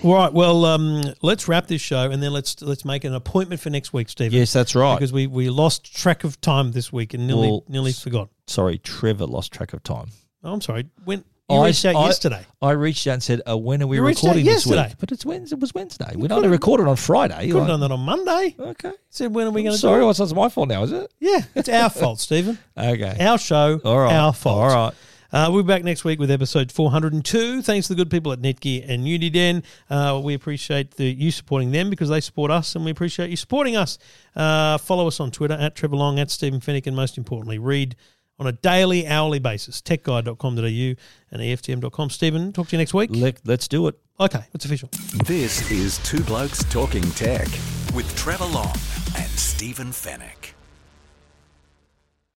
All right, well, um, let's wrap this show and then let's let's make an appointment for next week, Stephen. Yes, that's right. Because we, we lost track of time this week and nearly Well, nearly forgot. Sorry, Trevor lost track of time. Oh, I'm sorry. When You I- reached out I- yesterday. I reached out and said, uh, "When are we You reached out recording this yesterday. week?" But it's Wednesday. It was Wednesday. We'd only recorded on Friday. You could have done that on Monday. Okay. Said when are we going to Sorry, do it? well, it's not my fault now, is it? Yeah, it's our fault, Stephen. Okay. Our show, All right. our fault. All right. Uh, we'll be back next week with episode 402. Thanks to the good people at Netgear and Uniden. Uh, we appreciate the, you supporting them because they support us, and we appreciate you supporting us. Uh, follow us on Twitter at Trevor Long, at Stephen Fenech, and most importantly, read on a daily, hourly basis, techguide.com.au and EFTM.com. Stephen, talk to you next week. Let, let's do it. Okay, it's official. This is Two Blokes Talking Tech. with Trevor Long and Stephen Fenech.